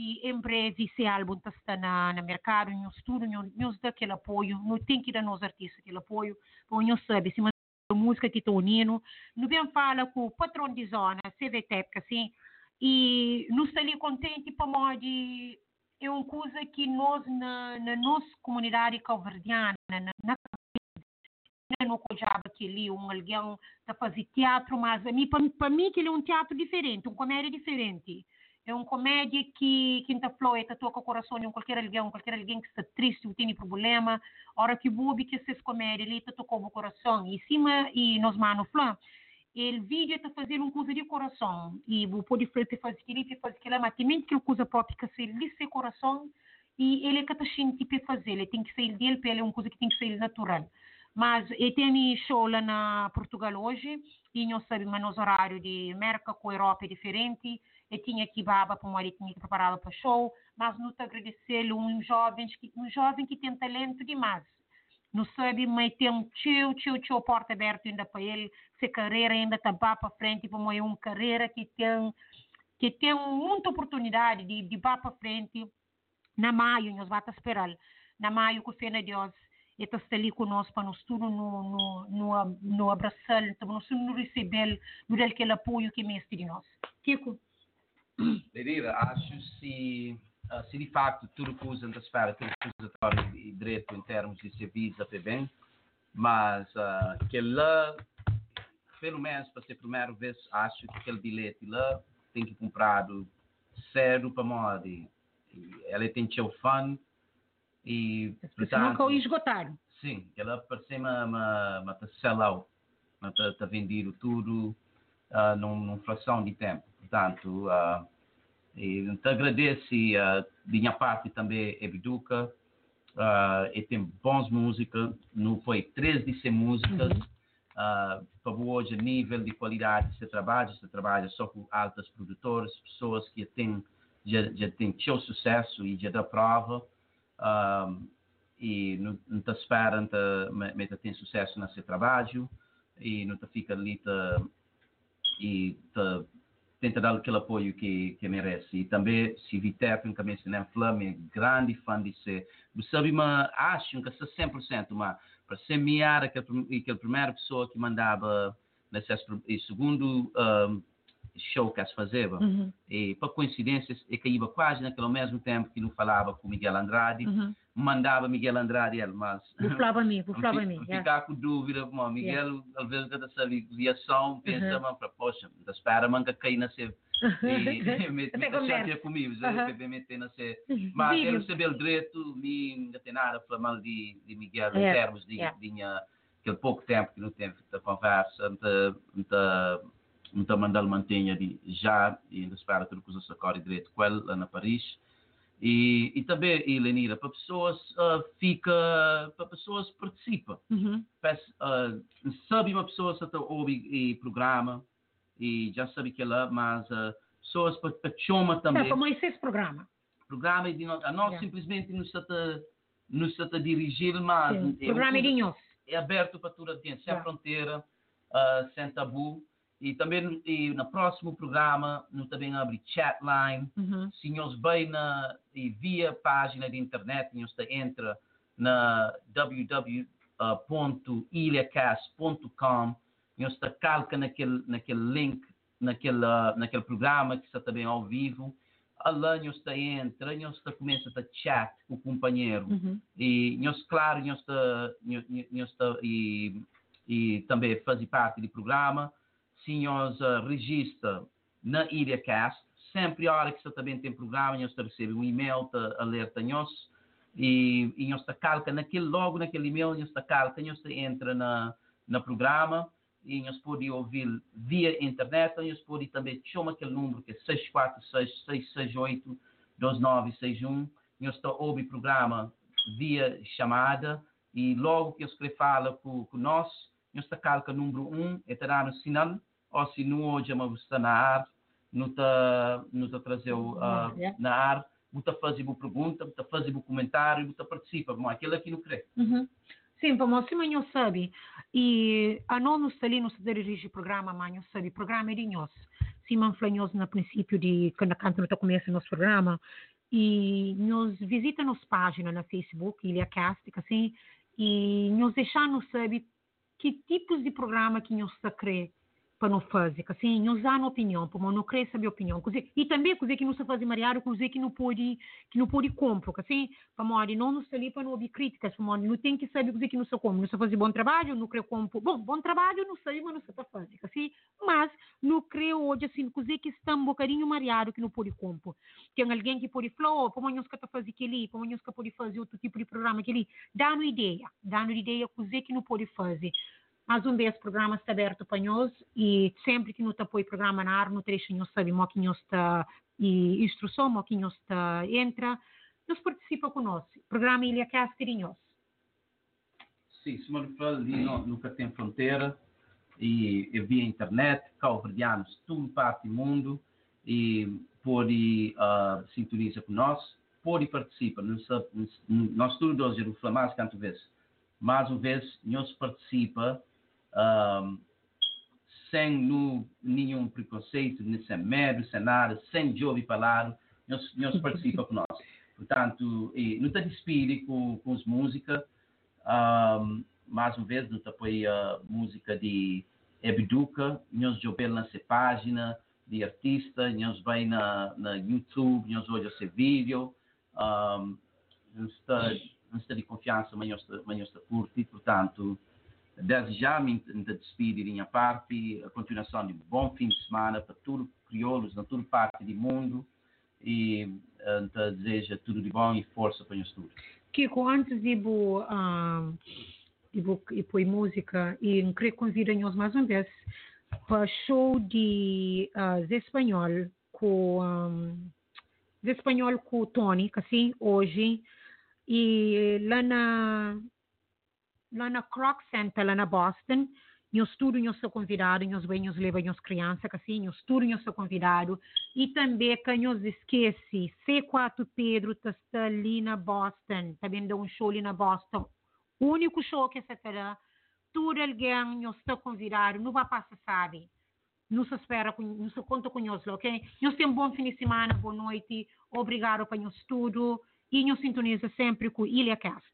e em breve esse álbum está na no mercado, no estudo, nos dá aquele apoio, não tem que dar nos artistas aquele apoio, porque não sabe se a música que está unindo, não vem fala com o patrão de zona, CVTEP, assim, e não está ali contente para modo é uma coisa que nós na, na nossa comunidade calverdiana, na, na não cojava que ali um alguém está fazer teatro, mas a mim, para mim que ele é um teatro diferente, uma comédia diferente. É uma comédia que quinta floita toca o coração de um qualquer alguém, qualquer alguém que está triste, ou tem problema. hora que bobe que essas comédias ali tá tocou o coração. E cima e nos mano flan, ele vídeo está fazendo uma coisa de coração. E o pode fazer fazer aquilo, fazer aquilo, mas também que coisa própria que se ele seu coração e ele é que está para fazer. Ele tem que sair dele, ele é uma coisa que tem que sair natural. Mas eu tenho show lá na Portugal hoje, e não sabe, mas nos horários de América com a Europa é diferente. Eu tinha aqui baba para uma tinha que prepará-la para show, mas não te agradecer um jovem que um jovem que tem talento demais. Não sabe, mas tem um tio, tio, tio, porta aberta ainda para ele, se carreira ainda está para frente, para uma, uma carreira que tem que tem muita oportunidade de, de para frente. Na maio, nós vamos esperar. Na maio, com fé na Deus, ele está ali conosco para nos tudo no, no, no, no abraçar, nos no receber, no dar aquele apoio que mestre de nós. Kiko? Berira, acho se, uh, se de facto tudo que usa da esfera tem acusatório e direito em termos de serviço até bem, mas uh, que lá, pelo menos para ser a primeira vez, acho que aquele bilhete lá tem que comprado cedo para moda. Ela tem seu fã e portanto, nunca o esgotaram. Sim, ela para cima uma, uma, sell out, está tá vendido tudo uh, num, numa fração de tempo. Portanto, uh, e te agradeço uh, minha parte também Ebiduca, uh, e tem bons músicas, não foi três de ser músicas, uhum. uh, para hoje nível de qualidade você trabalha, você trabalha só com altas produtoras, pessoas que têm já, já têm seu sucesso e já dá prova, e não, não te esperam, mas tem sucesso nesse trabalho, e não te fica ali, te, e te tenta dar aquele apoio que, que merece. E também, se Vitep, um caminho cinema Flame, é grande fã de ser. Você sabe, mas acho que é 100%, mas para semear aquele, aquela primeira pessoa que mandava nesse segundo um, show que as fazia, uhum. e por coincidência, é que ia quase naquele mesmo tempo que não falava com Miguel Andrade, uhum. Mandava Miguel Andrade ele, mas... Buflava a mim, buflava a mim. Ficar com dúvida, como Miguel, yeah. às vezes, cada sabe, reação, pensa, uhum. mas, poxa, da espera, manca cair na ser... E me chateia comigo, uhum. meter na ser... Mas ele recebeu direito, me tem nada a mal de, de Miguel em termos de, yeah. de, de, aquele pouco tempo que não teve da conversa, então então mandar mantenha de já e ainda espera que os acorre direito com ele lá na Paris e, e também e Lenira para pessoas uh, fica para pessoas participa uhum. uh, sabe uma pessoa que ouve o programa e já sabe que ela mas uh, pessoas para chama também é como esse programa programa e a nós yeah. simplesmente nos está nos está dirigir mas é programa de nós é aberto para toda a gente, sem Yeah. fronteira, ah, sem tabu. E também e no próximo programa, nós também abre chatline. Uhum. Se nós bem na e via página de internet, nós entra na www.ilhacast.com, nós está calca naquele naquele link, naquele naquele programa que está também ao vivo. Lá nós está entra, nós está começa a chat com o companheiro. Uhum. E nós, claro, nós está, nós, nós está e, e também fazer parte do programa. Se nós uh, registra na IlhaCast, sempre a hora que você também tem programa, nós recebe um e-mail, tá, alerta nós. E, e nós calca naquele, logo naquele e-mail, nós calca, nós entra na, na programa e nós pode ouvir via internet, nós pode também chamar aquele número que é 646-668-2961. Nós está o programa via chamada e logo que você fala com, com nós, nós está calca número 1, um, é terá no sinal, se não hoje mas está na ar, não está não está trazer uh, na ar, você fazer uma pergunta, você fazer um comentário, você participa, mas aquilo aqui não crê. Uhum. Sim, mas eu sabe. E a nós nos ali nos dirige o programa, mas eu sabe, o programa é de nós. Sim, man falamos no princípio de quando a canto está começa nosso programa e nos visita nos página na Facebook, Ilha Cast, assim, e nos deixamos saber que tipos de programa que nós está criando para não fazer, assim, não usar opinião, para não querer saber opinião, quer dizer, e também coisa que não se faz mariado, coisa que não pode, que não pode comprar, assim, para morrer, não nos ali para não ouvir críticas, para morrer, não tem que saber coisa que não se come, não se faz bom trabalho, não quer comprar, bom, bom trabalho, não sei, mas não se está fazendo, assim, mas não creio hoje, assim, coisa que está um bocadinho mariado que não pode comprar, tem alguém que pode falar, oh, para morrer, que está fazer aquele, para morrer, que pode fazer outro tipo de programa, aquele, dá-nos ideia, dá-nos ideia, coisa que não pode fazer, mais um o programa está aberto para nós e sempre que nós apoio o programa na ar, nós deixamos saber o que nós está e instrução, que nós está entra, nós participa conosco. O programa Ilha Cast é de nós. Sim, ali não, nunca tem fronteira e, e via internet, calverdianos, tudo parte do mundo e pode uh, sintonizar com nós, pode participar. Nós, nós todos já falamos quanto vezes, mais uma vez, nós participa um, sem no, nenhum preconceito, sem medo, sem nada, sem de ouvir falar, nós, nós participa com nós. Portanto, e, não está despedido com, com as músicas, um, mais uma vez, não apoia música de Ebiduca, nós jogamos nessa página de artista, nós vai na, na YouTube, nós olhamos esse vídeo, um, nós está, nós está de confiança, mas nós está, mas nós está curto, portanto, desde já me despedir de minha parte, a continuação de bom fim de semana para todos os crioulos, na toda parte do mundo, e uh, desejo tudo de bom e força para nós todos. Kiko, antes de vou, uh, de vou ir para música, e queria convidar-nos mais uma vez para show de uh, espanhol com um, espanhol com o Tony, assim, hoje, e lá na lá na Croc Center, lá na Boston, nós tudo nós sou convidado, nós bem nós leva nós criança, assim, nós tudo nós sou convidado, e também que nós esquece, C4 Pedro está ali na Boston, também dá um show ali na Boston, o único show que se terá, tudo alguém nós está convidado, não vai passar, sabe, não se espera, não se conta nós, ok? Nós temos um bom fim de semana, boa noite, obrigado para nós tudo, e nós sintoniza sempre com Ilha Cast.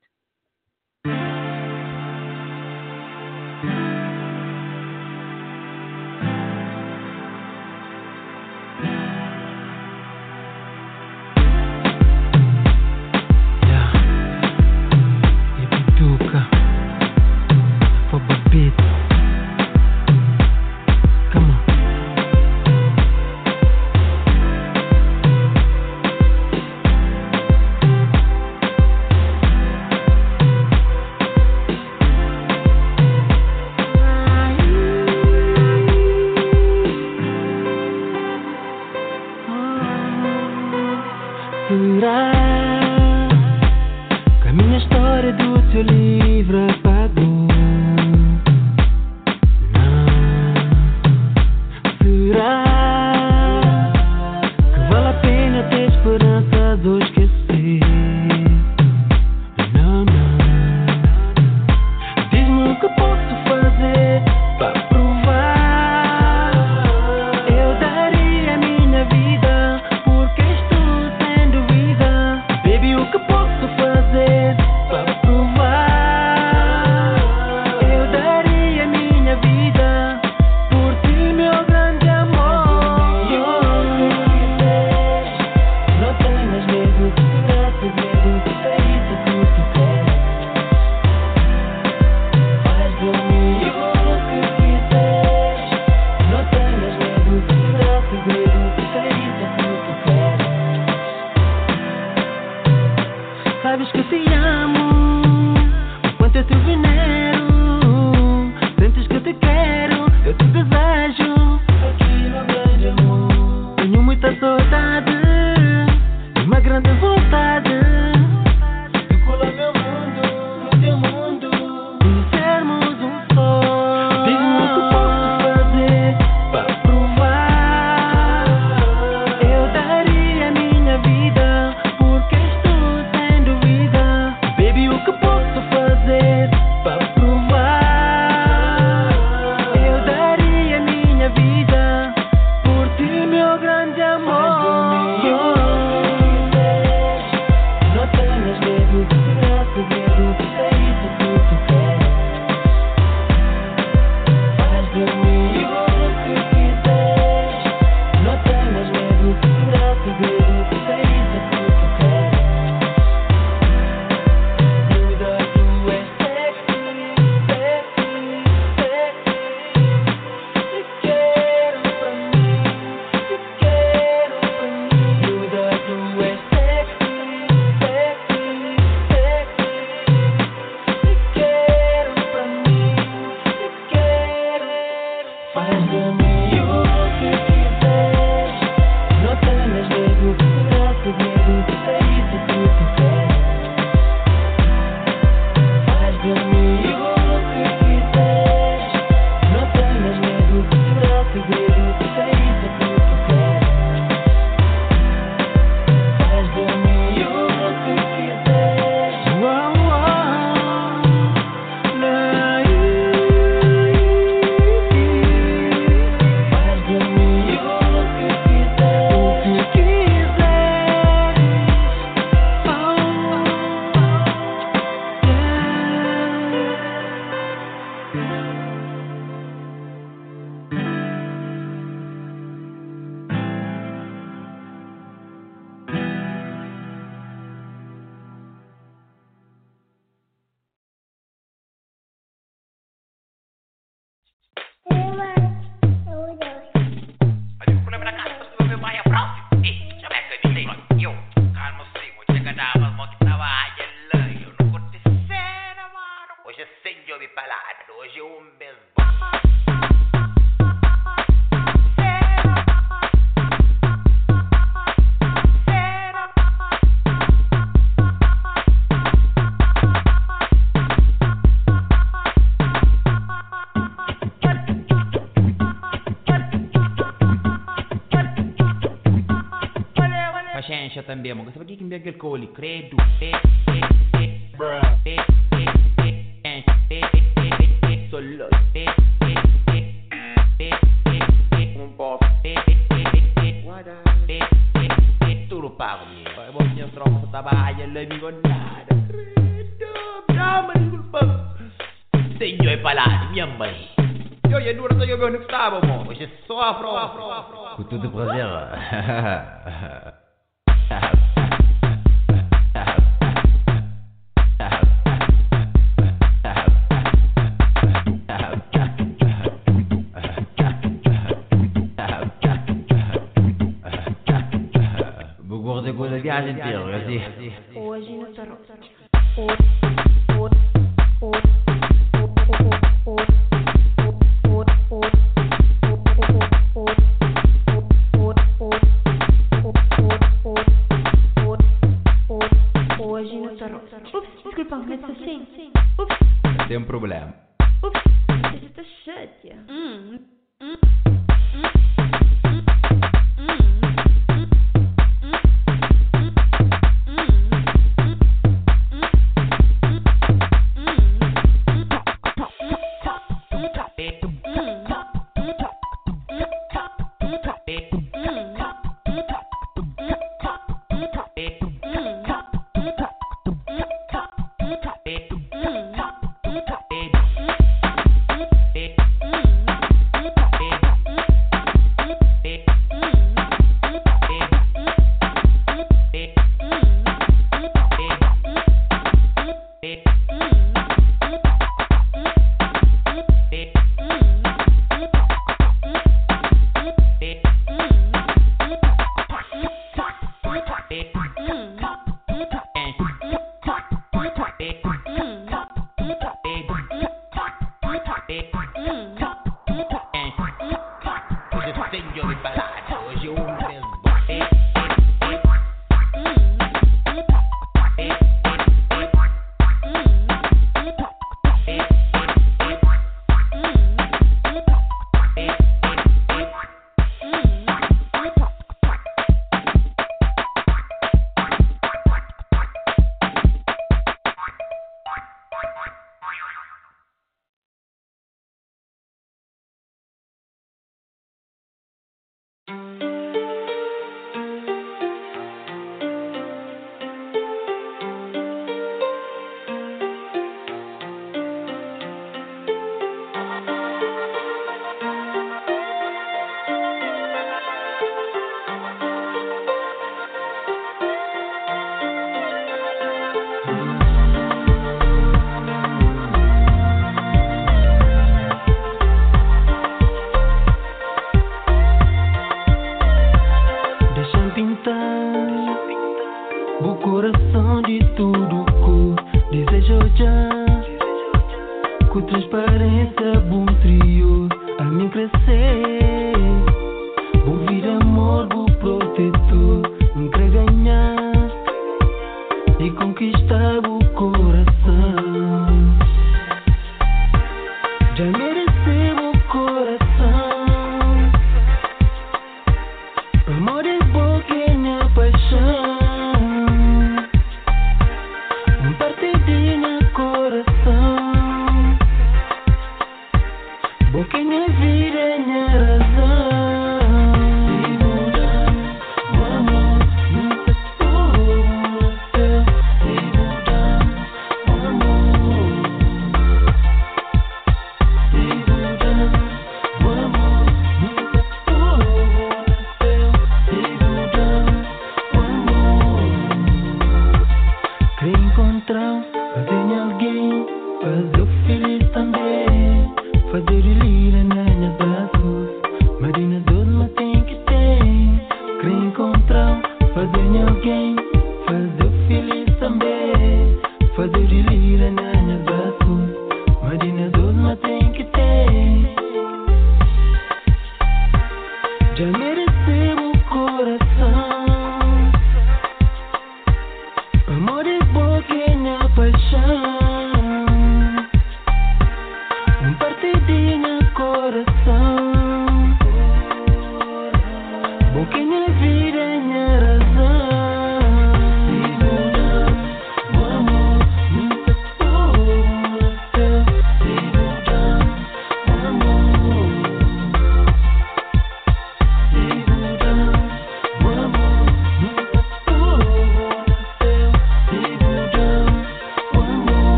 Paciência também, mano. Sabe o que que me aquele coli? Credo.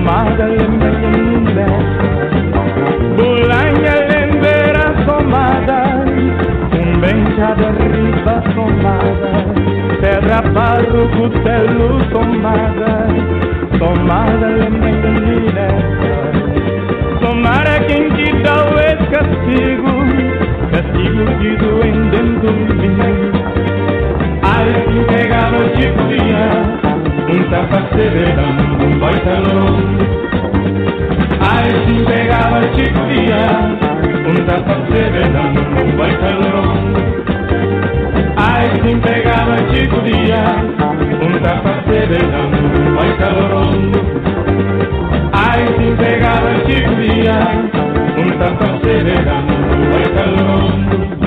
Somada lembra Bulanha lembra somada Um bencha de riba somada Pedra, barro, cutelo somada Somada lembra Tomara quem te dá o castigo, castigo que doem dentro de mim. Ai, se pegava tipo dia, um tapa severando um baitalão. Ai, se pegava tipo dia, um tapa severando um baitalão. Ai, se pegava